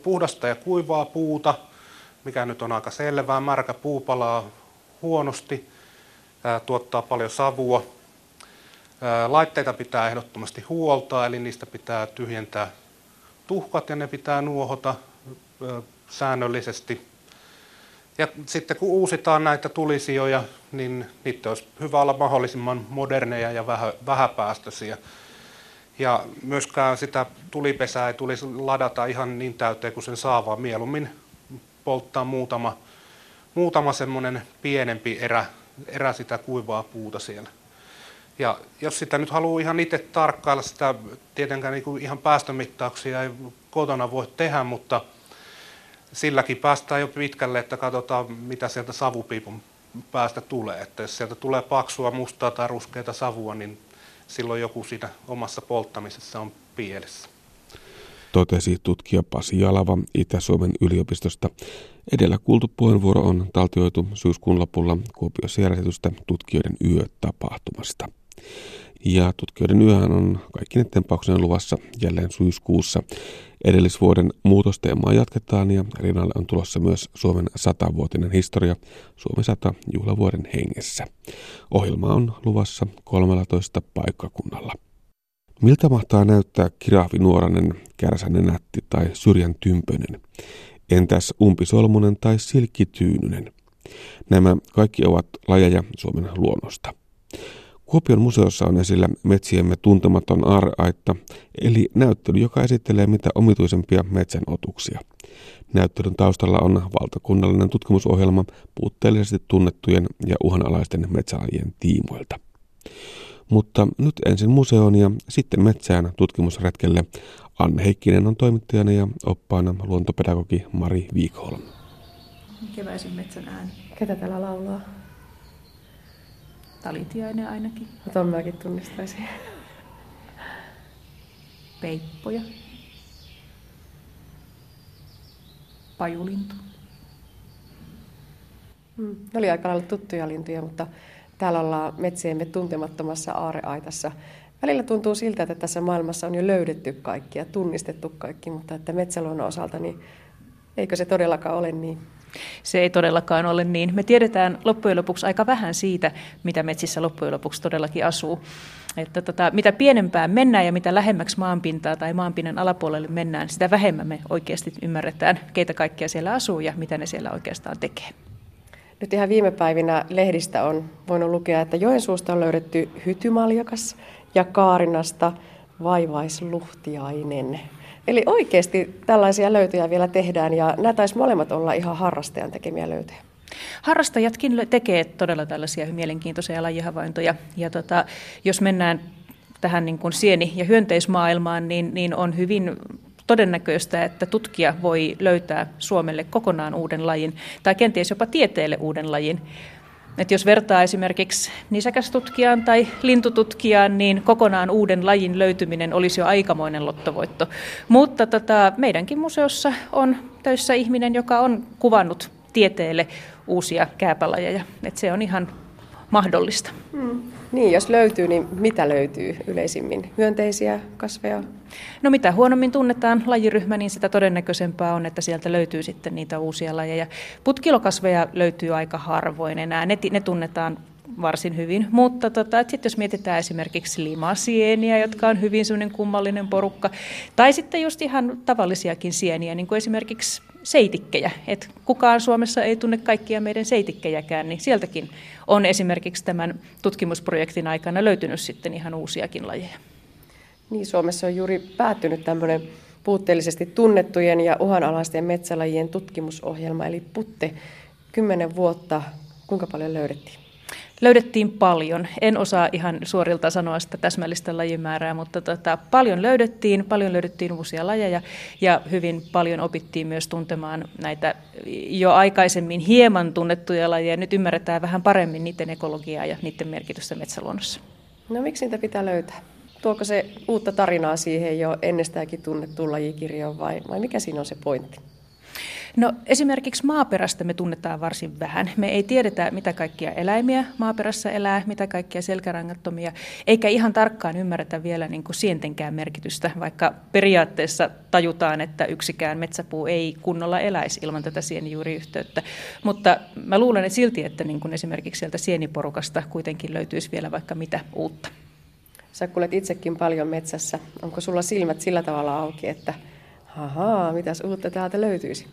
puhdasta ja kuivaa puuta, mikä nyt on aika selvää. Märkä puu palaa huonosti, tuottaa paljon savua Laitteita pitää ehdottomasti huoltaa, eli niistä pitää tyhjentää tuhkat ja ne pitää nuohota säännöllisesti. Ja sitten kun uusitaan näitä tulisijoja, niin niitä olisi hyvä olla mahdollisimman moderneja ja vähäpäästöisiä. Ja myöskään sitä tulipesää ei tulisi ladata ihan niin täyteen kuin sen saa, vaan mieluummin polttaa muutama, muutama semmoinen pienempi erä, erä sitä kuivaa puuta siellä. Ja jos sitä nyt haluaa ihan itse tarkkailla, sitä tietenkään niin kuin ihan päästömittauksia ei kotona voi tehdä, mutta silläkin päästään jo pitkälle, että katsotaan mitä sieltä savupiipun päästä tulee. Että jos sieltä tulee paksua, mustaa tai ruskeita savua, niin silloin joku siinä omassa polttamisessa on pielessä. Totesi tutkija Pasi Jalava Itä-Suomen yliopistosta. Edellä kuultu puheenvuoro on taltioitu syyskuun lopulla Kuopiossa järjestetystä tutkijoiden yötapahtumasta. Ja tutkijoiden yöhän on kaikki tempauksena luvassa jälleen syyskuussa. Edellisvuoden muutosteemaa jatketaan ja rinnalle on tulossa myös Suomen satavuotinen historia Suomen sata juhlavuoden hengessä. Ohjelma on luvassa 13 paikkakunnalla. Miltä mahtaa näyttää kirahvi nuoranen, kärsänenätti tai syrjän tympönen? Entäs umpisolmunen tai silkkityynynen? Nämä kaikki ovat lajeja Suomen luonnosta. Kuopion museossa on esillä metsiemme tuntematon aarreaitta, eli näyttely, joka esittelee mitä omituisempia metsän otuksia. Näyttelyn taustalla on valtakunnallinen tutkimusohjelma puutteellisesti tunnettujen ja uhanalaisten metsälajien tiimoilta. Mutta nyt ensin museoon ja sitten metsään tutkimusretkelle. Anne Heikkinen on toimittajana ja oppaana luontopedagogi Mari Viikholm. Keväisin metsän ääni. Ketä täällä laulaa? Talitiainen ainakin. No ton mäkin tunnistaisin. Peippoja. Pajulintu. Mm. Ne oli aika lailla tuttuja lintuja, mutta täällä ollaan metsiemme tuntemattomassa aareaitassa. Välillä tuntuu siltä, että tässä maailmassa on jo löydetty kaikki ja tunnistettu kaikki, mutta että metsäluonnon osalta niin Eikö se todellakaan ole niin? Se ei todellakaan ole niin. Me tiedetään loppujen lopuksi aika vähän siitä, mitä metsissä loppujen lopuksi todellakin asuu. Että tota, mitä pienempään mennään ja mitä lähemmäksi maanpintaa tai maanpinnan alapuolelle mennään, sitä vähemmän me oikeasti ymmärretään, keitä kaikkia siellä asuu ja mitä ne siellä oikeastaan tekee. Nyt ihan viime päivinä lehdistä on voinut lukea, että Joensuusta on löydetty hytymaljakas ja Kaarinasta vaivaisluhtiainen. Eli oikeasti tällaisia löytöjä vielä tehdään ja nämä taisi molemmat olla ihan harrastajan tekemiä löytöjä. Harrastajatkin tekee todella tällaisia mielenkiintoisia lajihavaintoja. Ja tota, jos mennään tähän niin kuin sieni- ja hyönteismaailmaan, niin, niin on hyvin todennäköistä, että tutkija voi löytää Suomelle kokonaan uuden lajin tai kenties jopa tieteelle uuden lajin. Et jos vertaa esimerkiksi nisäkästutkijaan tai lintututkijaan, niin kokonaan uuden lajin löytyminen olisi jo aikamoinen lottovoitto. Mutta tota, meidänkin museossa on töissä ihminen, joka on kuvannut tieteelle uusia kääpälajeja. Et se on ihan mahdollista. Hmm. Niin, jos löytyy, niin mitä löytyy yleisimmin? Hyönteisiä kasveja? No mitä huonommin tunnetaan lajiryhmä, niin sitä todennäköisempää on, että sieltä löytyy sitten niitä uusia lajeja. Putkilokasveja löytyy aika harvoin enää. Ne, ne tunnetaan varsin hyvin. Mutta tota, sitten jos mietitään esimerkiksi limasieniä, jotka on hyvin kummallinen porukka, tai sitten just ihan tavallisiakin sieniä, niin kuin esimerkiksi seitikkejä. Et kukaan Suomessa ei tunne kaikkia meidän seitikkejäkään, niin sieltäkin on esimerkiksi tämän tutkimusprojektin aikana löytynyt sitten ihan uusiakin lajeja. Niin, Suomessa on juuri päättynyt tämmöinen puutteellisesti tunnettujen ja uhanalaisten metsälajien tutkimusohjelma, eli PUTTE. Kymmenen vuotta, kuinka paljon löydettiin? Löydettiin paljon. En osaa ihan suorilta sanoa sitä täsmällistä lajimäärää, mutta tota, paljon löydettiin, paljon löydettiin uusia lajeja ja hyvin paljon opittiin myös tuntemaan näitä jo aikaisemmin hieman tunnettuja lajeja. Nyt ymmärretään vähän paremmin niiden ekologiaa ja niiden merkitystä metsäluonnossa. No miksi niitä pitää löytää? Tuoko se uutta tarinaa siihen jo ennestäänkin tunnettuun lajikirjoon vai, vai mikä siinä on se pointti? No esimerkiksi maaperästä me tunnetaan varsin vähän. Me ei tiedetä, mitä kaikkia eläimiä maaperässä elää, mitä kaikkia selkärangattomia, eikä ihan tarkkaan ymmärretä vielä niin kuin sientenkään merkitystä, vaikka periaatteessa tajutaan, että yksikään metsäpuu ei kunnolla eläisi ilman tätä sienijuuriyhteyttä. Mutta mä luulen että silti, että niin kuin esimerkiksi sieltä sieniporukasta kuitenkin löytyisi vielä vaikka mitä uutta. Sä kuulet itsekin paljon metsässä. Onko sulla silmät sillä tavalla auki, että ahaa, mitäs uutta täältä löytyisi?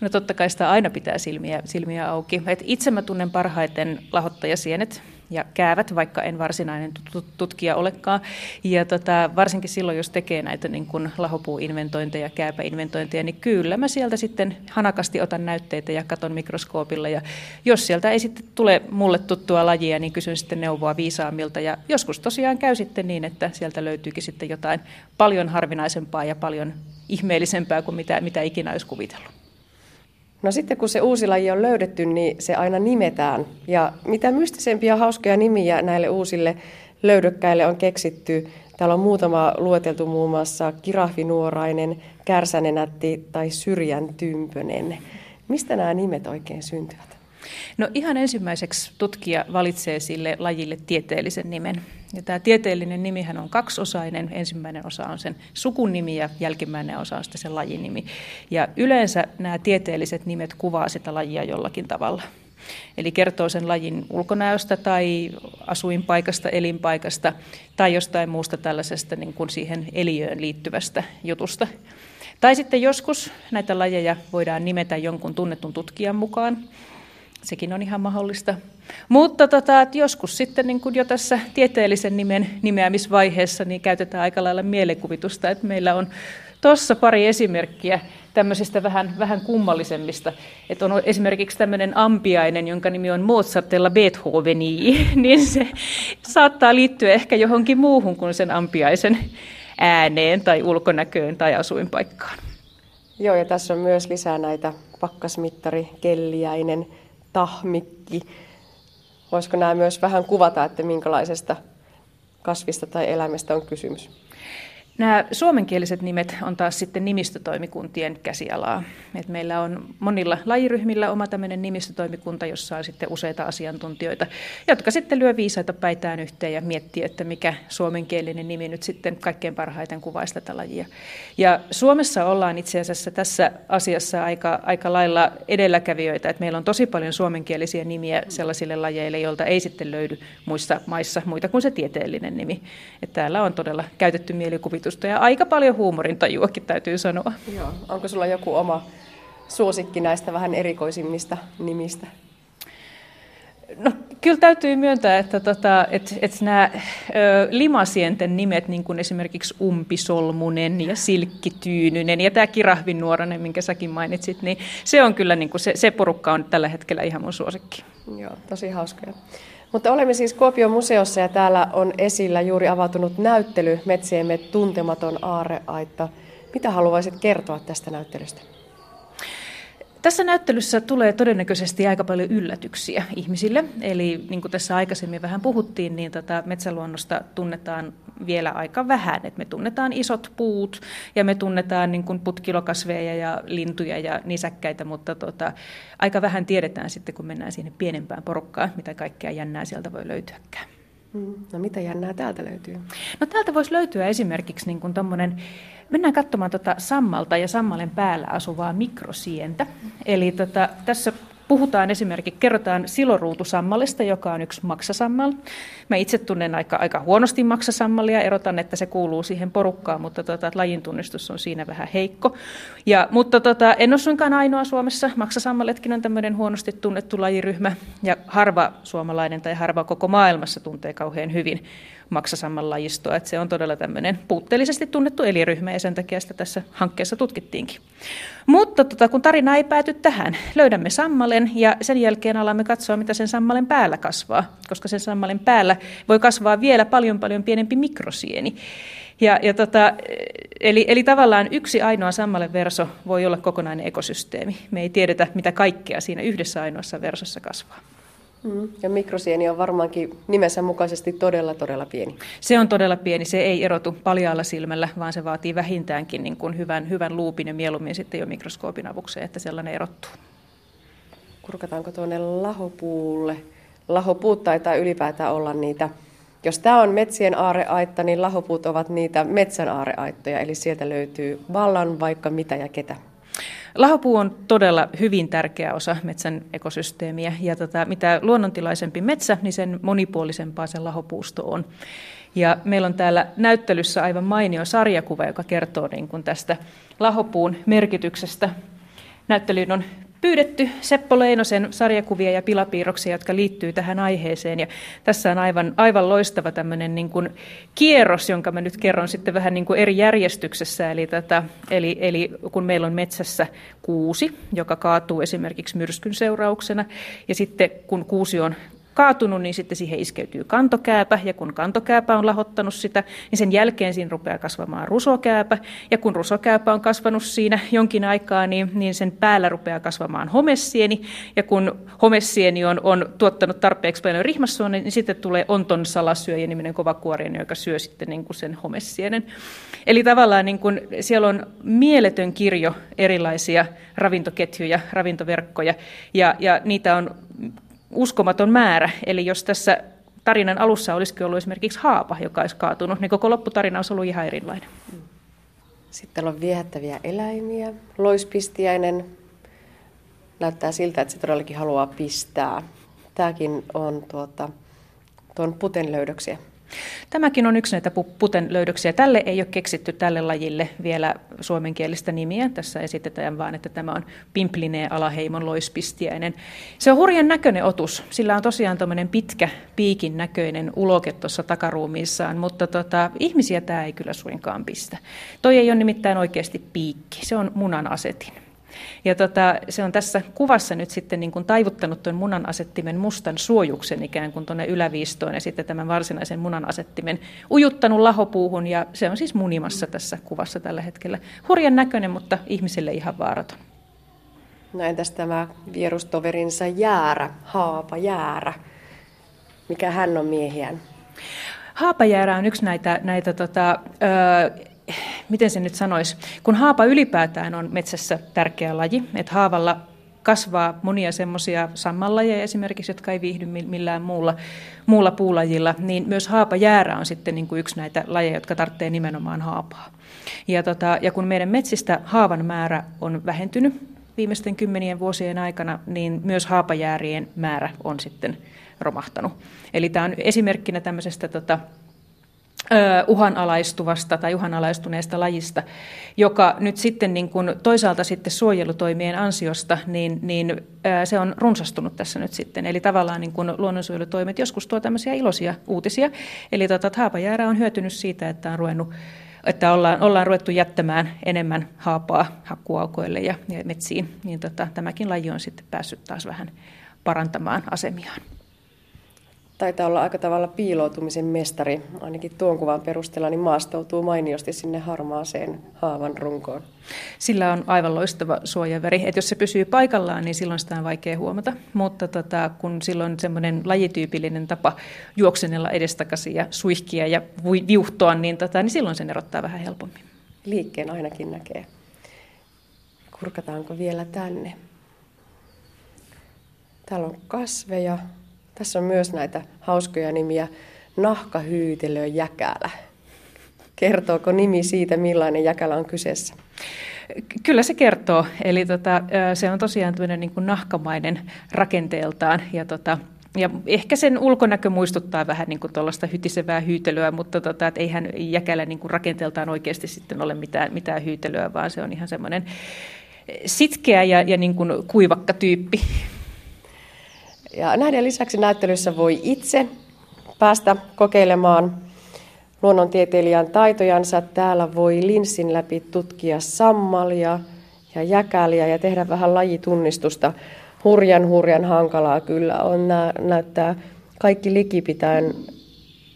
No totta kai sitä aina pitää silmiä, silmiä auki. Et itse mä tunnen parhaiten lahottajasienet ja käävät, vaikka en varsinainen tutkija olekaan. Ja tota, varsinkin silloin, jos tekee näitä niin kuin lahopuuinventointeja, kääpäinventointeja, niin kyllä mä sieltä sitten hanakasti otan näytteitä ja katon mikroskoopilla. Ja jos sieltä ei sitten tule mulle tuttua lajia, niin kysyn sitten neuvoa viisaammilta. Ja joskus tosiaan käy sitten niin, että sieltä löytyykin sitten jotain paljon harvinaisempaa ja paljon ihmeellisempää kuin mitä, mitä ikinä olisi kuvitellut. No sitten kun se uusi laji on löydetty, niin se aina nimetään. Ja mitä mystisempiä hauskoja nimiä näille uusille löydökkäille on keksitty. Täällä on muutama lueteltu muun muassa kirahvinuorainen, kärsänenätti tai syrjän tympönen. Mistä nämä nimet oikein syntyvät? No ihan ensimmäiseksi tutkija valitsee sille lajille tieteellisen nimen. Ja tämä tieteellinen nimihän on kaksiosainen. Ensimmäinen osa on sen sukunimi ja jälkimmäinen osa on sitten sen lajinimi. Ja yleensä nämä tieteelliset nimet kuvaa sitä lajia jollakin tavalla. Eli kertoo sen lajin ulkonäöstä tai asuinpaikasta, elinpaikasta tai jostain muusta tällaisesta niin kuin siihen eliöön liittyvästä jutusta. Tai sitten joskus näitä lajeja voidaan nimetä jonkun tunnetun tutkijan mukaan sekin on ihan mahdollista. Mutta tota, että joskus sitten niin kuin jo tässä tieteellisen nimen nimeämisvaiheessa niin käytetään aika lailla mielikuvitusta, että meillä on tuossa pari esimerkkiä tämmöisistä vähän, vähän kummallisemmista. Että on esimerkiksi tämmöinen ampiainen, jonka nimi on Mozartella Beethoveni, niin se saattaa liittyä ehkä johonkin muuhun kuin sen ampiaisen ääneen tai ulkonäköön tai asuinpaikkaan. Joo, ja tässä on myös lisää näitä pakkasmittari, kelliäinen, tahmikki. Voisiko nämä myös vähän kuvata, että minkälaisesta kasvista tai eläimestä on kysymys? Nämä suomenkieliset nimet on taas sitten nimistötoimikuntien käsialaa. Et meillä on monilla lajiryhmillä oma tämmöinen nimistötoimikunta, jossa on sitten useita asiantuntijoita, jotka sitten lyö viisaita päitään yhteen ja miettii, että mikä suomenkielinen nimi nyt sitten kaikkein parhaiten kuvaisi tätä lajia. Ja Suomessa ollaan itse asiassa tässä asiassa aika, aika lailla edelläkävijöitä, että meillä on tosi paljon suomenkielisiä nimiä sellaisille lajeille, joilta ei sitten löydy muissa maissa muita kuin se tieteellinen nimi. Että täällä on todella käytetty mielikuvitus mielikuvitusta ja aika paljon huumorintajuakin täytyy sanoa. Joo. Onko sulla joku oma suosikki näistä vähän erikoisimmista nimistä? No, kyllä täytyy myöntää, että, tota, että, että nämä ö, limasienten nimet, niin kuin esimerkiksi Umpisolmunen ja Silkkityynynen ja tämä Kirahvinuoranen, minkä säkin mainitsit, niin se on kyllä, niin kuin se, se porukka on tällä hetkellä ihan mun suosikki. Joo, tosi hauskoja. Mutta olemme siis Kuopion museossa ja täällä on esillä juuri avautunut näyttely Metsiemme tuntematon aareaitta. Mitä haluaisit kertoa tästä näyttelystä? Tässä näyttelyssä tulee todennäköisesti aika paljon yllätyksiä ihmisille. Eli niin kuin tässä aikaisemmin vähän puhuttiin, niin tätä metsäluonnosta tunnetaan vielä aika vähän. Et me tunnetaan isot puut ja me tunnetaan niin kuin putkilokasveja ja lintuja ja nisäkkäitä, mutta tota, aika vähän tiedetään sitten, kun mennään sinne pienempään porukkaan, mitä kaikkea jännää sieltä voi löytyäkään. Mm. No mitä jännää täältä löytyy? No täältä voisi löytyä esimerkiksi niin kuin tommonen, mennään katsomaan tota sammalta ja sammalen päällä asuvaa mikrosientä. Eli tota, tässä puhutaan esimerkiksi, kerrotaan siloruutusammalista, joka on yksi maksasammal. Mä itse tunnen aika, aika huonosti maksasammalia, erotan, että se kuuluu siihen porukkaan, mutta tota, lajin tunnistus on siinä vähän heikko. Ja, mutta tota, en ole suinkaan ainoa Suomessa. Maksasammaletkin on tämmöinen huonosti tunnettu lajiryhmä, ja harva suomalainen tai harva koko maailmassa tuntee kauhean hyvin maksasamman lajistoa. Että se on todella tämmöinen puutteellisesti tunnettu eliryhmä ja sen takia sitä tässä hankkeessa tutkittiinkin. Mutta tota, kun tarina ei pääty tähän, löydämme sammalen ja sen jälkeen alamme katsoa, mitä sen sammalen päällä kasvaa, koska sen sammalen päällä voi kasvaa vielä paljon paljon pienempi mikrosieni. Ja, ja tota, eli, eli tavallaan yksi ainoa sammalen verso voi olla kokonainen ekosysteemi. Me ei tiedetä, mitä kaikkea siinä yhdessä ainoassa versossa kasvaa. Mm. Ja mikrosieni on varmaankin nimensä mukaisesti todella, todella pieni. Se on todella pieni. Se ei erotu paljaalla silmällä, vaan se vaatii vähintäänkin niin kuin hyvän, hyvän luupin ja mieluummin sitten jo mikroskoopin avukseen, että sellainen erottuu. Kurkataanko tuonne lahopuulle? Lahopuut taitaa ylipäätään olla niitä, jos tämä on metsien aareaitta, niin lahopuut ovat niitä metsän aareaittoja, eli sieltä löytyy vallan vaikka mitä ja ketä. Lahopuu on todella hyvin tärkeä osa metsän ekosysteemiä ja tota, mitä luonnontilaisempi metsä, niin sen monipuolisempaa se lahopuusto on. Ja meillä on täällä näyttelyssä aivan mainio sarjakuva, joka kertoo niin kuin tästä lahopuun merkityksestä. Näyttelyyn on pyydetty Seppo Leinosen sarjakuvia ja pilapiirroksia, jotka liittyy tähän aiheeseen. Ja tässä on aivan, aivan loistava tämmöinen niin kuin kierros, jonka mä nyt kerron sitten vähän niin kuin eri järjestyksessä. Eli, tätä, eli, eli kun meillä on metsässä kuusi, joka kaatuu esimerkiksi myrskyn seurauksena, ja sitten kun kuusi on kaatunut, niin sitten siihen iskeytyy kantokääpä, ja kun kantokääpä on lahottanut sitä, niin sen jälkeen siinä rupeaa kasvamaan rusokääpä, ja kun rusokääpä on kasvanut siinä jonkin aikaa, niin, niin sen päällä rupeaa kasvamaan homessieni, ja kun homessieni on, on tuottanut tarpeeksi paljon rihmassuonia, niin sitten tulee onton salasyöjä niminen kovakuorinen, joka syö sitten niin kuin sen homessienen. Eli tavallaan niin kuin siellä on mieletön kirjo erilaisia ravintoketjuja, ravintoverkkoja, ja, ja niitä on uskomaton määrä. Eli jos tässä tarinan alussa olisikin ollut esimerkiksi haapa, joka olisi kaatunut, niin koko lopputarina olisi ollut ihan erilainen. Sitten on viehättäviä eläimiä. Loispistiäinen näyttää siltä, että se todellakin haluaa pistää. Tämäkin on tuota, tuon puten löydöksiä. Tämäkin on yksi näitä puten löydöksiä. Tälle ei ole keksitty tälle lajille vielä suomenkielistä nimiä. Tässä esitetään vain, että tämä on pimplinee alaheimon loispistiäinen. Se on hurjan näköinen otus. Sillä on tosiaan tuommoinen pitkä piikin näköinen uloke tuossa takaruumiissaan, mutta tota, ihmisiä tämä ei kyllä suinkaan pistä. Toi ei ole nimittäin oikeasti piikki, se on munan asetin. Ja tota, se on tässä kuvassa nyt sitten niin kuin taivuttanut tuon munan asettimen mustan suojuksen ikään kuin tuonne yläviistoon ja sitten tämän varsinaisen munan asettimen ujuttanut lahopuuhun ja se on siis munimassa tässä kuvassa tällä hetkellä. Hurjan näköinen, mutta ihmiselle ihan vaaraton. No entäs tämä vierustoverinsa Jäärä, Haapa Jäärä? Mikä hän on miehiään? Haapajäärä on yksi näitä, näitä tota, ö, miten se nyt sanoisi, kun haapa ylipäätään on metsässä tärkeä laji, että haavalla kasvaa monia semmoisia sammallajeja esimerkiksi, jotka ei viihdy millään muulla, muulla puulajilla, niin myös haapajäärä on sitten niin kuin yksi näitä lajeja, jotka tarvitsee nimenomaan haapaa. Ja, tota, ja kun meidän metsistä haavan määrä on vähentynyt viimeisten kymmenien vuosien aikana, niin myös haapajäärien määrä on sitten romahtanut. Eli tämä on esimerkkinä tämmöisestä tota, uhanalaistuvasta tai uhanalaistuneesta lajista, joka nyt sitten niin kuin toisaalta sitten suojelutoimien ansiosta, niin, niin se on runsastunut tässä nyt sitten. Eli tavallaan niin kuin luonnonsuojelutoimet joskus tuo tämmöisiä iloisia uutisia. Eli tota, haapajäärä on hyötynyt siitä, että on ruvennut että ollaan, ollaan ruvettu jättämään enemmän haapaa hakkuaukoille ja, ja metsiin, niin tota, tämäkin laji on sitten päässyt taas vähän parantamaan asemiaan taitaa olla aika tavalla piiloutumisen mestari, ainakin tuon kuvan perusteella, niin maastoutuu mainiosti sinne harmaaseen haavan runkoon. Sillä on aivan loistava suojaväri. että jos se pysyy paikallaan, niin silloin sitä on vaikea huomata. Mutta tota, kun silloin semmoinen lajityypillinen tapa juoksenella edestakaisin ja suihkia ja viuhtoa, niin, tota, niin silloin sen erottaa vähän helpommin. Liikkeen ainakin näkee. Kurkataanko vielä tänne? Täällä on kasveja, tässä on myös näitä hauskoja nimiä. Nahkahyytelö jäkälä. Kertooko nimi siitä, millainen jäkälä on kyseessä? Kyllä se kertoo. Eli tota, se on tosiaan niin kuin nahkamainen rakenteeltaan ja tota, ja ehkä sen ulkonäkö muistuttaa vähän niin kuin tuollaista hytisevää hyytelyä, mutta tota, et eihän jäkälä niin kuin rakenteeltaan oikeasti sitten ole mitään, mitään hyytelyä, vaan se on ihan semmoinen sitkeä ja, ja niin kuin kuivakka tyyppi. Ja näiden lisäksi näyttelyssä voi itse päästä kokeilemaan luonnontieteilijän taitojansa. Täällä voi linssin läpi tutkia sammalia ja jäkäliä ja tehdä vähän lajitunnistusta. Hurjan hurjan hankalaa kyllä on nää, näyttää kaikki likipitäen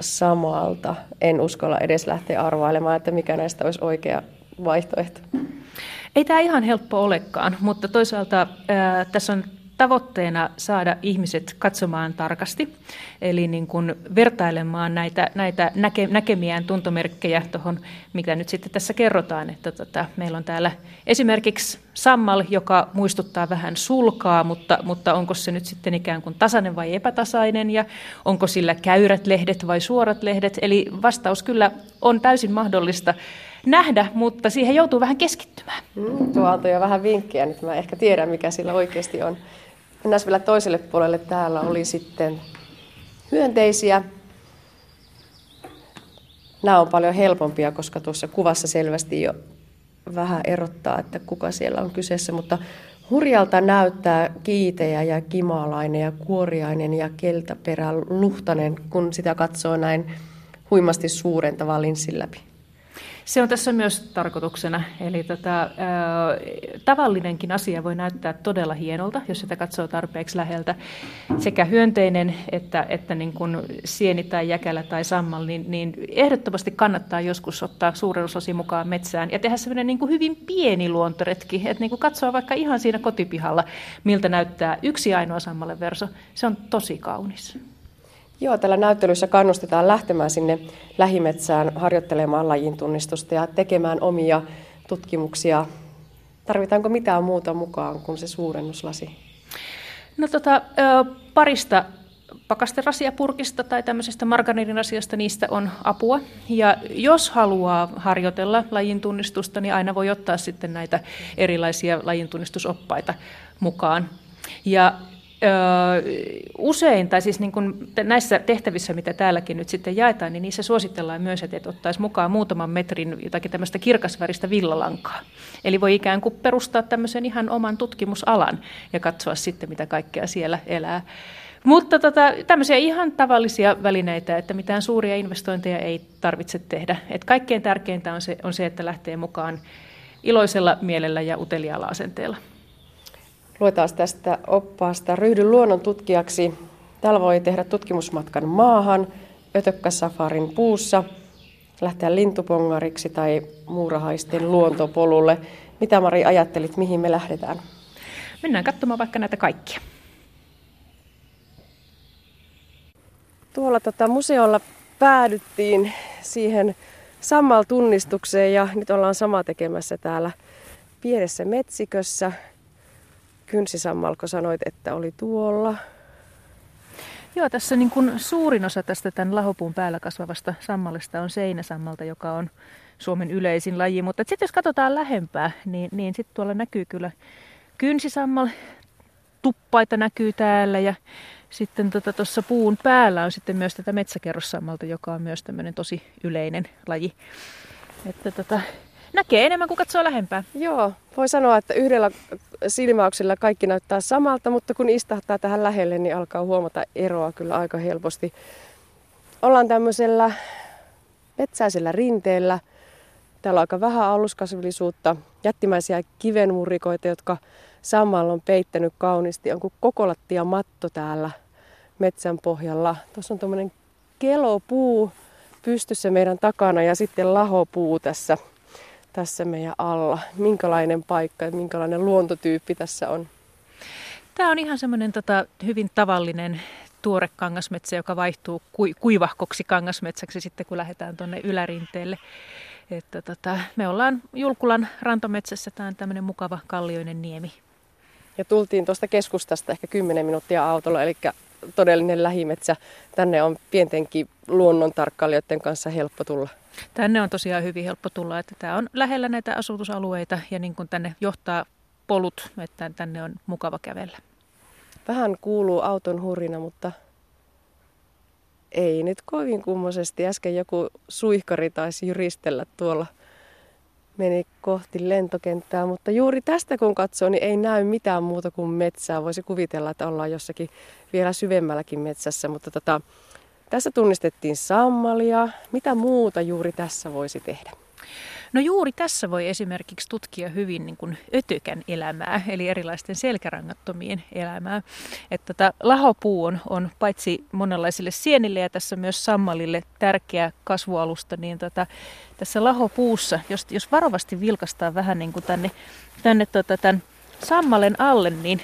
samalta. En uskalla edes lähteä arvailemaan, että mikä näistä olisi oikea vaihtoehto. Ei tämä ihan helppo olekaan, mutta toisaalta ää, tässä on tavoitteena saada ihmiset katsomaan tarkasti, eli niin kuin vertailemaan näitä, näitä näke, näkemiään tuntomerkkejä tuohon, mitä nyt sitten tässä kerrotaan. Että tota, meillä on täällä esimerkiksi sammal, joka muistuttaa vähän sulkaa, mutta, mutta onko se nyt sitten ikään kuin tasainen vai epätasainen, ja onko sillä käyrät lehdet vai suorat lehdet. Eli vastaus kyllä on täysin mahdollista nähdä, mutta siihen joutuu vähän keskittymään. Mm, tuo jo vähän vinkkejä, nyt mä ehkä tiedän, mikä sillä oikeasti on. Mennään vielä toiselle puolelle. Täällä oli sitten hyönteisiä. Nämä on paljon helpompia, koska tuossa kuvassa selvästi jo vähän erottaa, että kuka siellä on kyseessä, mutta hurjalta näyttää kiitejä ja kimalainen ja kuoriainen ja keltaperä luhtanen, kun sitä katsoo näin huimasti suurentavaa linssin läpi. Se on tässä myös tarkoituksena. Eli tota, ä, tavallinenkin asia voi näyttää todella hienolta, jos sitä katsoo tarpeeksi läheltä. Sekä hyönteinen että, että niin kuin sieni tai jäkälä tai sammal, niin, niin ehdottomasti kannattaa joskus ottaa suurennusosi mukaan metsään ja tehdä sellainen niin kuin hyvin pieni luontoretki. Että niin kuin katsoa vaikka ihan siinä kotipihalla, miltä näyttää yksi ainoa sammalle verso. Se on tosi kaunis. Joo, tällä näyttelyssä kannustetaan lähtemään sinne lähimetsään harjoittelemaan lajin tunnistusta ja tekemään omia tutkimuksia. Tarvitaanko mitään muuta mukaan kuin se suurennuslasi? No tota, parista pakasterasiapurkista tai tämmöisestä margariinirasiasta, niistä on apua. Ja jos haluaa harjoitella lajin tunnistusta, niin aina voi ottaa sitten näitä erilaisia lajin tunnistusoppaita mukaan. Ja usein, tai siis niin kuin näissä tehtävissä, mitä täälläkin nyt sitten jaetaan, niin niissä suositellaan myös, että ottaisi mukaan muutaman metrin jotakin tämmöistä kirkasväristä villalankaa. Eli voi ikään kuin perustaa tämmöisen ihan oman tutkimusalan ja katsoa sitten, mitä kaikkea siellä elää. Mutta tota, tämmöisiä ihan tavallisia välineitä, että mitään suuria investointeja ei tarvitse tehdä. Et kaikkein tärkeintä on se, on se, että lähtee mukaan iloisella mielellä ja uteliaalla asenteella. Luetaan tästä oppaasta. Ryhdy luonnon tutkijaksi. Täällä voi tehdä tutkimusmatkan maahan, ötökkäsafarin puussa, lähteä lintupongariksi tai muurahaisten luontopolulle. Mitä Mari ajattelit, mihin me lähdetään? Mennään katsomaan vaikka näitä kaikkia. Tuolla tota, museolla päädyttiin siihen sammaltunnistukseen ja nyt ollaan sama tekemässä täällä pienessä metsikössä. Kynsisammalko sanoit, että oli tuolla. Joo, tässä niin kuin suurin osa tästä tämän lahopuun päällä kasvavasta sammalista on seinäsammalta, joka on Suomen yleisin laji. Mutta sitten jos katsotaan lähempää, niin, niin sitten tuolla näkyy kyllä kynsisammal, tuppaita näkyy täällä ja sitten tuossa tota, puun päällä on sitten myös tätä metsäkerrossammalta, joka on myös tämmöinen tosi yleinen laji. Että tota, näkee enemmän kuin katsoo lähempää. Joo, voi sanoa, että yhdellä silmäyksellä kaikki näyttää samalta, mutta kun istahtaa tähän lähelle, niin alkaa huomata eroa kyllä aika helposti. Ollaan tämmöisellä metsäisellä rinteellä. Täällä on aika vähän aluskasvillisuutta, jättimäisiä kivenmurikoita, jotka samalla on peittänyt kauniisti. On kuin kokolattia matto täällä metsän pohjalla. Tuossa on tuommoinen kelopuu pystyssä meidän takana ja sitten lahopuu tässä tässä meidän alla. Minkälainen paikka ja minkälainen luontotyyppi tässä on? Tämä on ihan semmoinen tota, hyvin tavallinen tuore kangasmetsä, joka vaihtuu ku, kuivahkoksi kangasmetsäksi sitten, kun lähdetään tuonne ylärinteelle. Että tota, me ollaan Julkulan rantometsässä, tämä on tämmöinen mukava kallioinen niemi. Ja tultiin tuosta keskustasta ehkä 10 minuuttia autolla, eli todellinen lähimetsä. Tänne on pientenkin luonnontarkkailijoiden kanssa helppo tulla. Tänne on tosiaan hyvin helppo tulla, että tämä on lähellä näitä asutusalueita ja niin kuin tänne johtaa polut, että tänne on mukava kävellä. Vähän kuuluu auton hurina, mutta ei nyt kovin kummoisesti. Äsken joku suihkari taisi jyristellä tuolla meni kohti lentokenttää, mutta juuri tästä kun katsoo, niin ei näy mitään muuta kuin metsää. Voisi kuvitella, että ollaan jossakin vielä syvemmälläkin metsässä, mutta tota, tässä tunnistettiin sammalia. Mitä muuta juuri tässä voisi tehdä? No juuri tässä voi esimerkiksi tutkia hyvin niin kuin ötökän elämää, eli erilaisten selkärangattomien elämää. Että tota, lahopuu on, on paitsi monenlaisille sienille ja tässä myös sammalille tärkeä kasvualusta, niin tota, tässä lahopuussa, jos, jos varovasti vilkastaa vähän niin kuin tänne, tänne tota, tämän sammalen alle, niin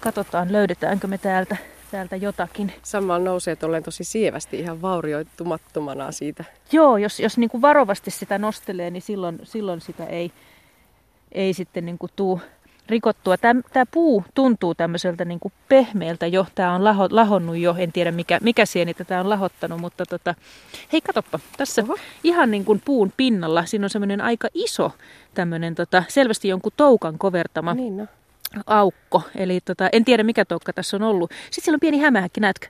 katsotaan löydetäänkö me täältä täältä jotakin. Samalla nousee tolleen tosi sievästi ihan vaurioitumattomana siitä. Joo, jos, jos niin kuin varovasti sitä nostelee, niin silloin, silloin sitä ei, ei sitten niin kuin tuu rikottua. Tämä, tämä puu tuntuu tämmöiseltä niin kuin pehmeältä jo. Tämä on laho, lahonnut jo, en tiedä mikä, mikä sieni tätä on lahottanut, mutta tota, hei katoppa, tässä Oho. ihan niin kuin puun pinnalla, siinä on semmoinen aika iso tämmöinen tota, selvästi jonkun toukan kovertama. Niin no aukko. Eli tota, en tiedä mikä toukka tässä on ollut. Sitten siellä on pieni hämähäkki, näetkö?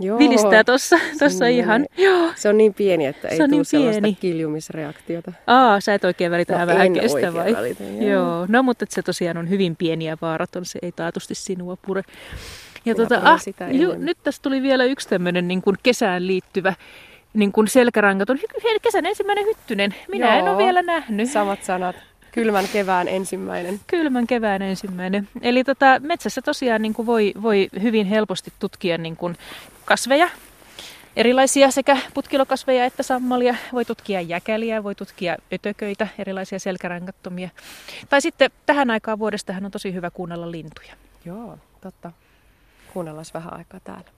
Joo, Vilistää tuossa tossa ihan. Joo. Se on niin pieni, että ei tule niin sellaista pieni. kiljumisreaktiota. Aa, sä et oikein välitä no, hämähäkistä vai? Välitä, joo. joo. No, mutta se tosiaan on hyvin pieni ja vaaraton. Se ei taatusti sinua pure. Ja tota, ah, ju, nyt tässä tuli vielä yksi tämmöinen niin kuin kesään liittyvä niin kuin selkärangaton. Kesän ensimmäinen hyttynen. Minä Joo, en ole vielä nähnyt. Samat sanat. Kylmän kevään ensimmäinen. Kylmän kevään ensimmäinen. Eli tota, metsässä tosiaan niin kuin voi, voi hyvin helposti tutkia niin kuin kasveja, erilaisia sekä putkilokasveja että sammalia. Voi tutkia jäkäliä, voi tutkia ötököitä, erilaisia selkärangattomia. Tai sitten tähän aikaan vuodestahan on tosi hyvä kuunnella lintuja. Joo, totta. Kuunnellaan vähän aikaa täällä.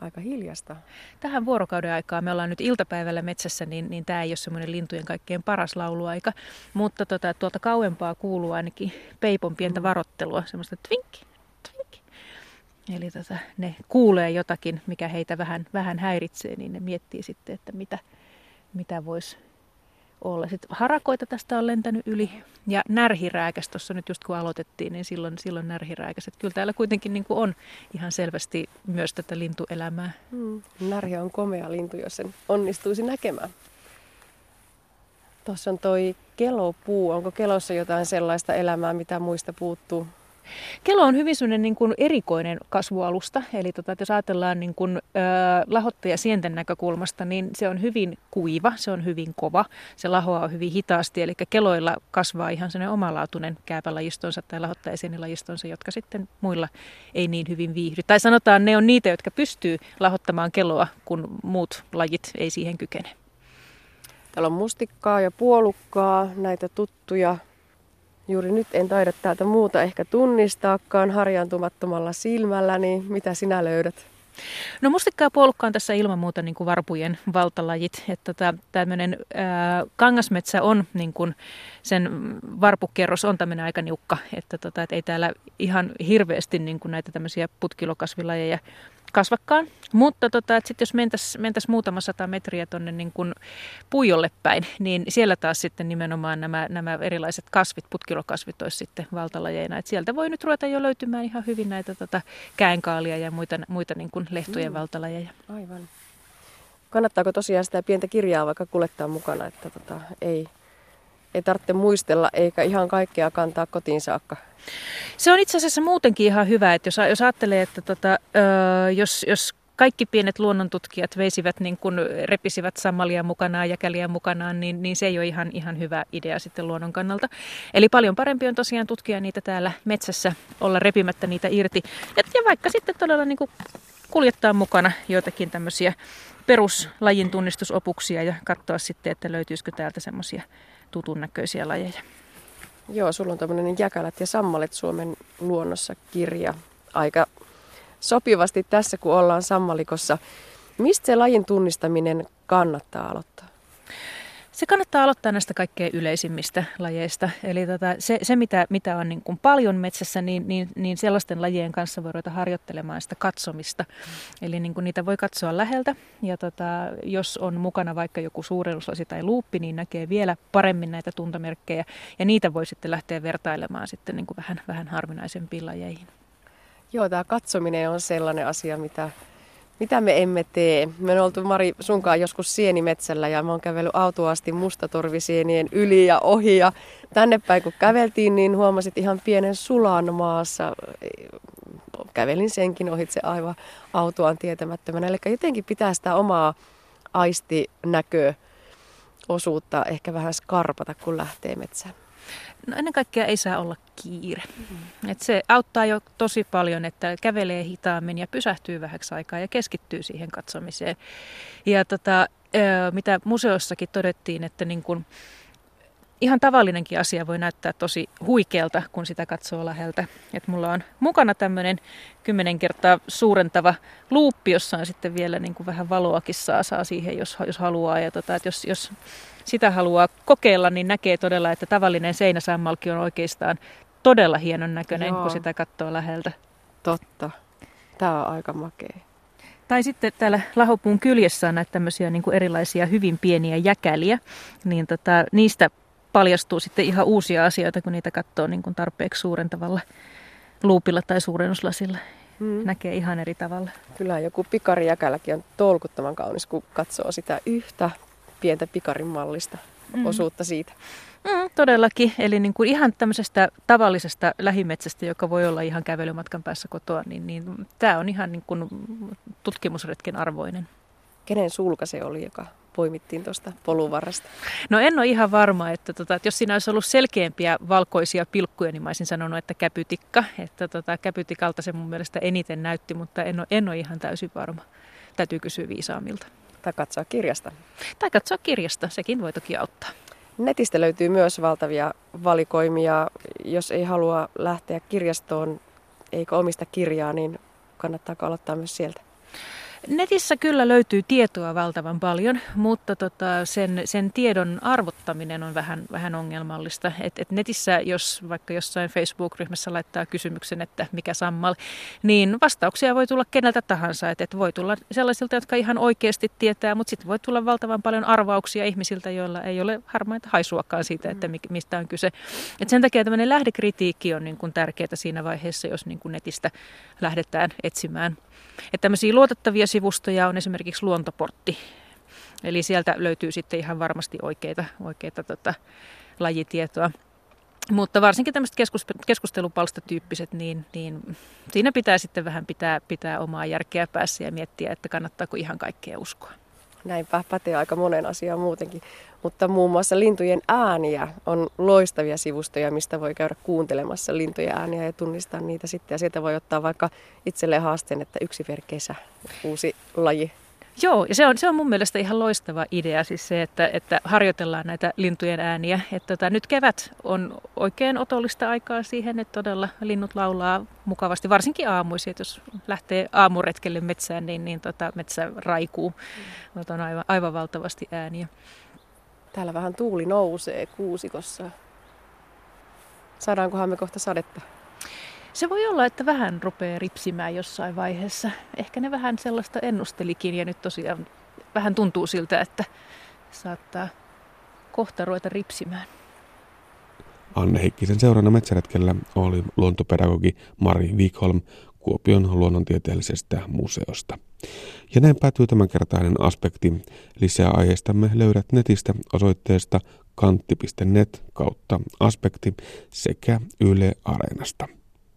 Aika hiljasta. Tähän vuorokauden aikaan, me ollaan nyt iltapäivällä metsässä, niin, niin tämä ei ole semmoinen lintujen kaikkein paras lauluaika. Mutta tota, tuolta kauempaa kuuluu ainakin peipon pientä mm. varottelua, semmoista twinkki, twinkki. Eli tota, ne kuulee jotakin, mikä heitä vähän, vähän häiritsee, niin ne miettii sitten, että mitä, mitä voisi olla. Sitten harakoita tästä on lentänyt yli ja närhirääkäs tuossa nyt just kun aloitettiin, niin silloin, silloin närhirääkäs. Että kyllä täällä kuitenkin niin kuin on ihan selvästi myös tätä lintuelämää. Mm. Närhi on komea lintu, jos sen onnistuisi näkemään. Tuossa on toi kelopuu. Onko kelossa jotain sellaista elämää, mitä muista puuttuu? Kelo on hyvin sellainen niin kuin erikoinen kasvualusta, eli tota, jos ajatellaan niin kuin, ö, sienten näkökulmasta, niin se on hyvin kuiva, se on hyvin kova, se lahoaa hyvin hitaasti, eli keloilla kasvaa ihan sellainen omalaatuinen kääpälajistonsa tai lahottajasienilajistonsa, jotka sitten muilla ei niin hyvin viihdy. Tai sanotaan, ne on niitä, jotka pystyy lahottamaan keloa, kun muut lajit ei siihen kykene. Täällä on mustikkaa ja puolukkaa, näitä tuttuja Juuri nyt en taida täältä muuta ehkä tunnistaakaan harjaantumattomalla silmällä, niin mitä sinä löydät? No mustikka ja puolukka on tässä ilman muuta niin kuin varpujen valtalajit. Että tota, tämmöinen kangasmetsä on niin kuin sen varpukerros on tämmöinen aika niukka, että tota, et ei täällä ihan hirveästi niin kuin näitä tämmöisiä putkilokasvilajeja kasvakkaan. Mutta tota, sitten jos mentäisiin mentäis muutama sata metriä tuonne niin kuin puijolle päin, niin siellä taas sitten nimenomaan nämä, nämä erilaiset kasvit, putkilokasvit olisi sitten valtalajeina. Et sieltä voi nyt ruveta jo löytymään ihan hyvin näitä tota, käänkaalia ja muita, muita niin kuin lehtojen mm. valtalajeja. Aivan. Kannattaako tosiaan sitä pientä kirjaa vaikka kuljettaa mukana, että tota, ei, ei tarvitse muistella eikä ihan kaikkea kantaa kotiin saakka? Se on itse asiassa muutenkin ihan hyvä, että jos, jos ajattelee, että tota, jos, jos kaikki pienet luonnontutkijat veisivät, niin kun repisivät sammalia mukanaan ja käliä mukanaan, niin, niin se ei ole ihan, ihan hyvä idea sitten luonnon kannalta. Eli paljon parempi on tosiaan tutkia niitä täällä metsässä, olla repimättä niitä irti. Ja, ja vaikka sitten todella niin kuljettaa mukana joitakin tämmöisiä peruslajin tunnistusopuksia ja katsoa sitten, että löytyisikö täältä semmoisia tutun näköisiä lajeja. Joo, sulla on tämmöinen Jäkälät ja sammalet Suomen luonnossa kirja. Aika sopivasti tässä, kun ollaan sammalikossa. Mistä se lajin tunnistaminen kannattaa aloittaa? Se kannattaa aloittaa näistä kaikkein yleisimmistä lajeista. Eli tota, se, se mitä, mitä on niin kuin paljon metsässä, niin, niin, niin sellaisten lajien kanssa voi ruveta harjoittelemaan sitä katsomista. Eli niin kuin niitä voi katsoa läheltä. Ja tota, jos on mukana vaikka joku suurennuslasi tai luuppi, niin näkee vielä paremmin näitä tuntomerkkejä. Ja niitä voi sitten lähteä vertailemaan sitten niin kuin vähän, vähän harvinaisempiin lajeihin. Joo, tämä katsominen on sellainen asia, mitä mitä me emme tee? Me on oltu Mari sunkaan joskus sienimetsällä ja mä oon kävellyt autoasti mustatorvisienien yli ja ohi. Ja tänne päin kun käveltiin, niin huomasit ihan pienen sulan maassa. Kävelin senkin ohitse aivan autoaan tietämättömänä. Eli jotenkin pitää sitä omaa aistinäköosuutta ehkä vähän skarpata, kun lähtee metsään. No ennen kaikkea ei saa olla kiire. Mm. Et se auttaa jo tosi paljon, että kävelee hitaammin ja pysähtyy vähäksi aikaa ja keskittyy siihen katsomiseen. Ja tota, mitä museossakin todettiin, että niin kun ihan tavallinenkin asia voi näyttää tosi huikealta, kun sitä katsoo läheltä. Et mulla on mukana tämmöinen kymmenen kertaa suurentava luuppi, jossa on sitten vielä niin kuin vähän valoakin saa, saa siihen, jos, jos haluaa. Ja tota, jos, jos sitä haluaa kokeilla, niin näkee todella, että tavallinen seinäsammalki on oikeastaan todella hienon näköinen, Joo. kun sitä katsoo läheltä. Totta. Tämä on aika makea. Tai sitten täällä lahopuun kyljessä on näitä tämmöisiä niin kuin erilaisia hyvin pieniä jäkäliä, niin tota, niistä paljastuu sitten ihan uusia asioita, kun niitä katsoo niin kuin tarpeeksi suurentavalla luupilla tai suurennuslasilla. Mm. Näkee ihan eri tavalla. Kyllä joku pikarijäkälläkin on tolkuttoman kaunis, kun katsoo sitä yhtä pientä pikarin mallista mm. osuutta siitä. Mm, todellakin. Eli niin kuin ihan tämmöisestä tavallisesta lähimetsästä, joka voi olla ihan kävelymatkan päässä kotoa, niin, niin tämä on ihan niin kuin tutkimusretken arvoinen. Kenen sulka se oli, joka poimittiin tuosta poluvarresta? No en ole ihan varma, että, tota, että jos siinä olisi ollut selkeämpiä valkoisia pilkkuja, niin mä olisin sanonut, että käpytikka. Että tota, käpytikalta se mun mielestä eniten näytti, mutta en ole, en ole ihan täysin varma. Täytyy kysyä viisaamilta. Tai katsoa kirjasta. Tai katsoa kirjasta, sekin voi toki auttaa. Netistä löytyy myös valtavia valikoimia. Jos ei halua lähteä kirjastoon eikä omista kirjaa, niin kannattaa aloittaa myös sieltä? Netissä kyllä löytyy tietoa valtavan paljon, mutta tota, sen, sen tiedon arvottaminen on vähän, vähän ongelmallista. Et, et netissä, jos vaikka jossain Facebook-ryhmässä laittaa kysymyksen, että mikä sammal, niin vastauksia voi tulla keneltä tahansa. Et, et voi tulla sellaisilta, jotka ihan oikeasti tietää, mutta sitten voi tulla valtavan paljon arvauksia ihmisiltä, joilla ei ole harmaita haisuakaan siitä, että mistä on kyse. Et sen takia tämmöinen lähdekritiikki on niin kuin tärkeää siinä vaiheessa, jos niin kuin netistä lähdetään etsimään että tämmöisiä luotettavia sivustoja on esimerkiksi Luontoportti. Eli sieltä löytyy sitten ihan varmasti oikeita, oikeita tota, lajitietoa. Mutta varsinkin tämmöiset keskus, keskustelupalstatyyppiset, niin, niin siinä pitää sitten vähän pitää, pitää omaa järkeä päässä ja miettiä, että kannattaako ihan kaikkea uskoa. Näinpä pätee aika monen asiaan muutenkin. Mutta muun muassa lintujen ääniä on loistavia sivustoja, mistä voi käydä kuuntelemassa lintujen ääniä ja tunnistaa niitä sitten. Ja sieltä voi ottaa vaikka itselleen haasteen, että yksi per kesä, uusi laji Joo, ja se on, se on mun mielestä ihan loistava idea, siis se, että, että harjoitellaan näitä lintujen ääniä. Että tota, nyt kevät on oikein otollista aikaa siihen, että todella linnut laulaa mukavasti, varsinkin aamuisin, että jos lähtee aamuretkelle metsään, niin, niin tota, metsä raikuu. Mm. On aivan, aivan valtavasti ääniä. Täällä vähän tuuli nousee kuusikossa. Saadaankohan me kohta sadetta? Se voi olla, että vähän rupeaa ripsimään jossain vaiheessa. Ehkä ne vähän sellaista ennustelikin ja nyt tosiaan vähän tuntuu siltä, että saattaa kohta ruveta ripsimään. Anne Heikkisen seurana metsäretkellä oli luontopedagogi Mari Wikholm Kuopion luonnontieteellisestä museosta. Ja näin päätyy tämänkertainen aspekti. Lisää aiheestamme löydät netistä osoitteesta kantti.net kautta aspekti sekä Yle Areenasta.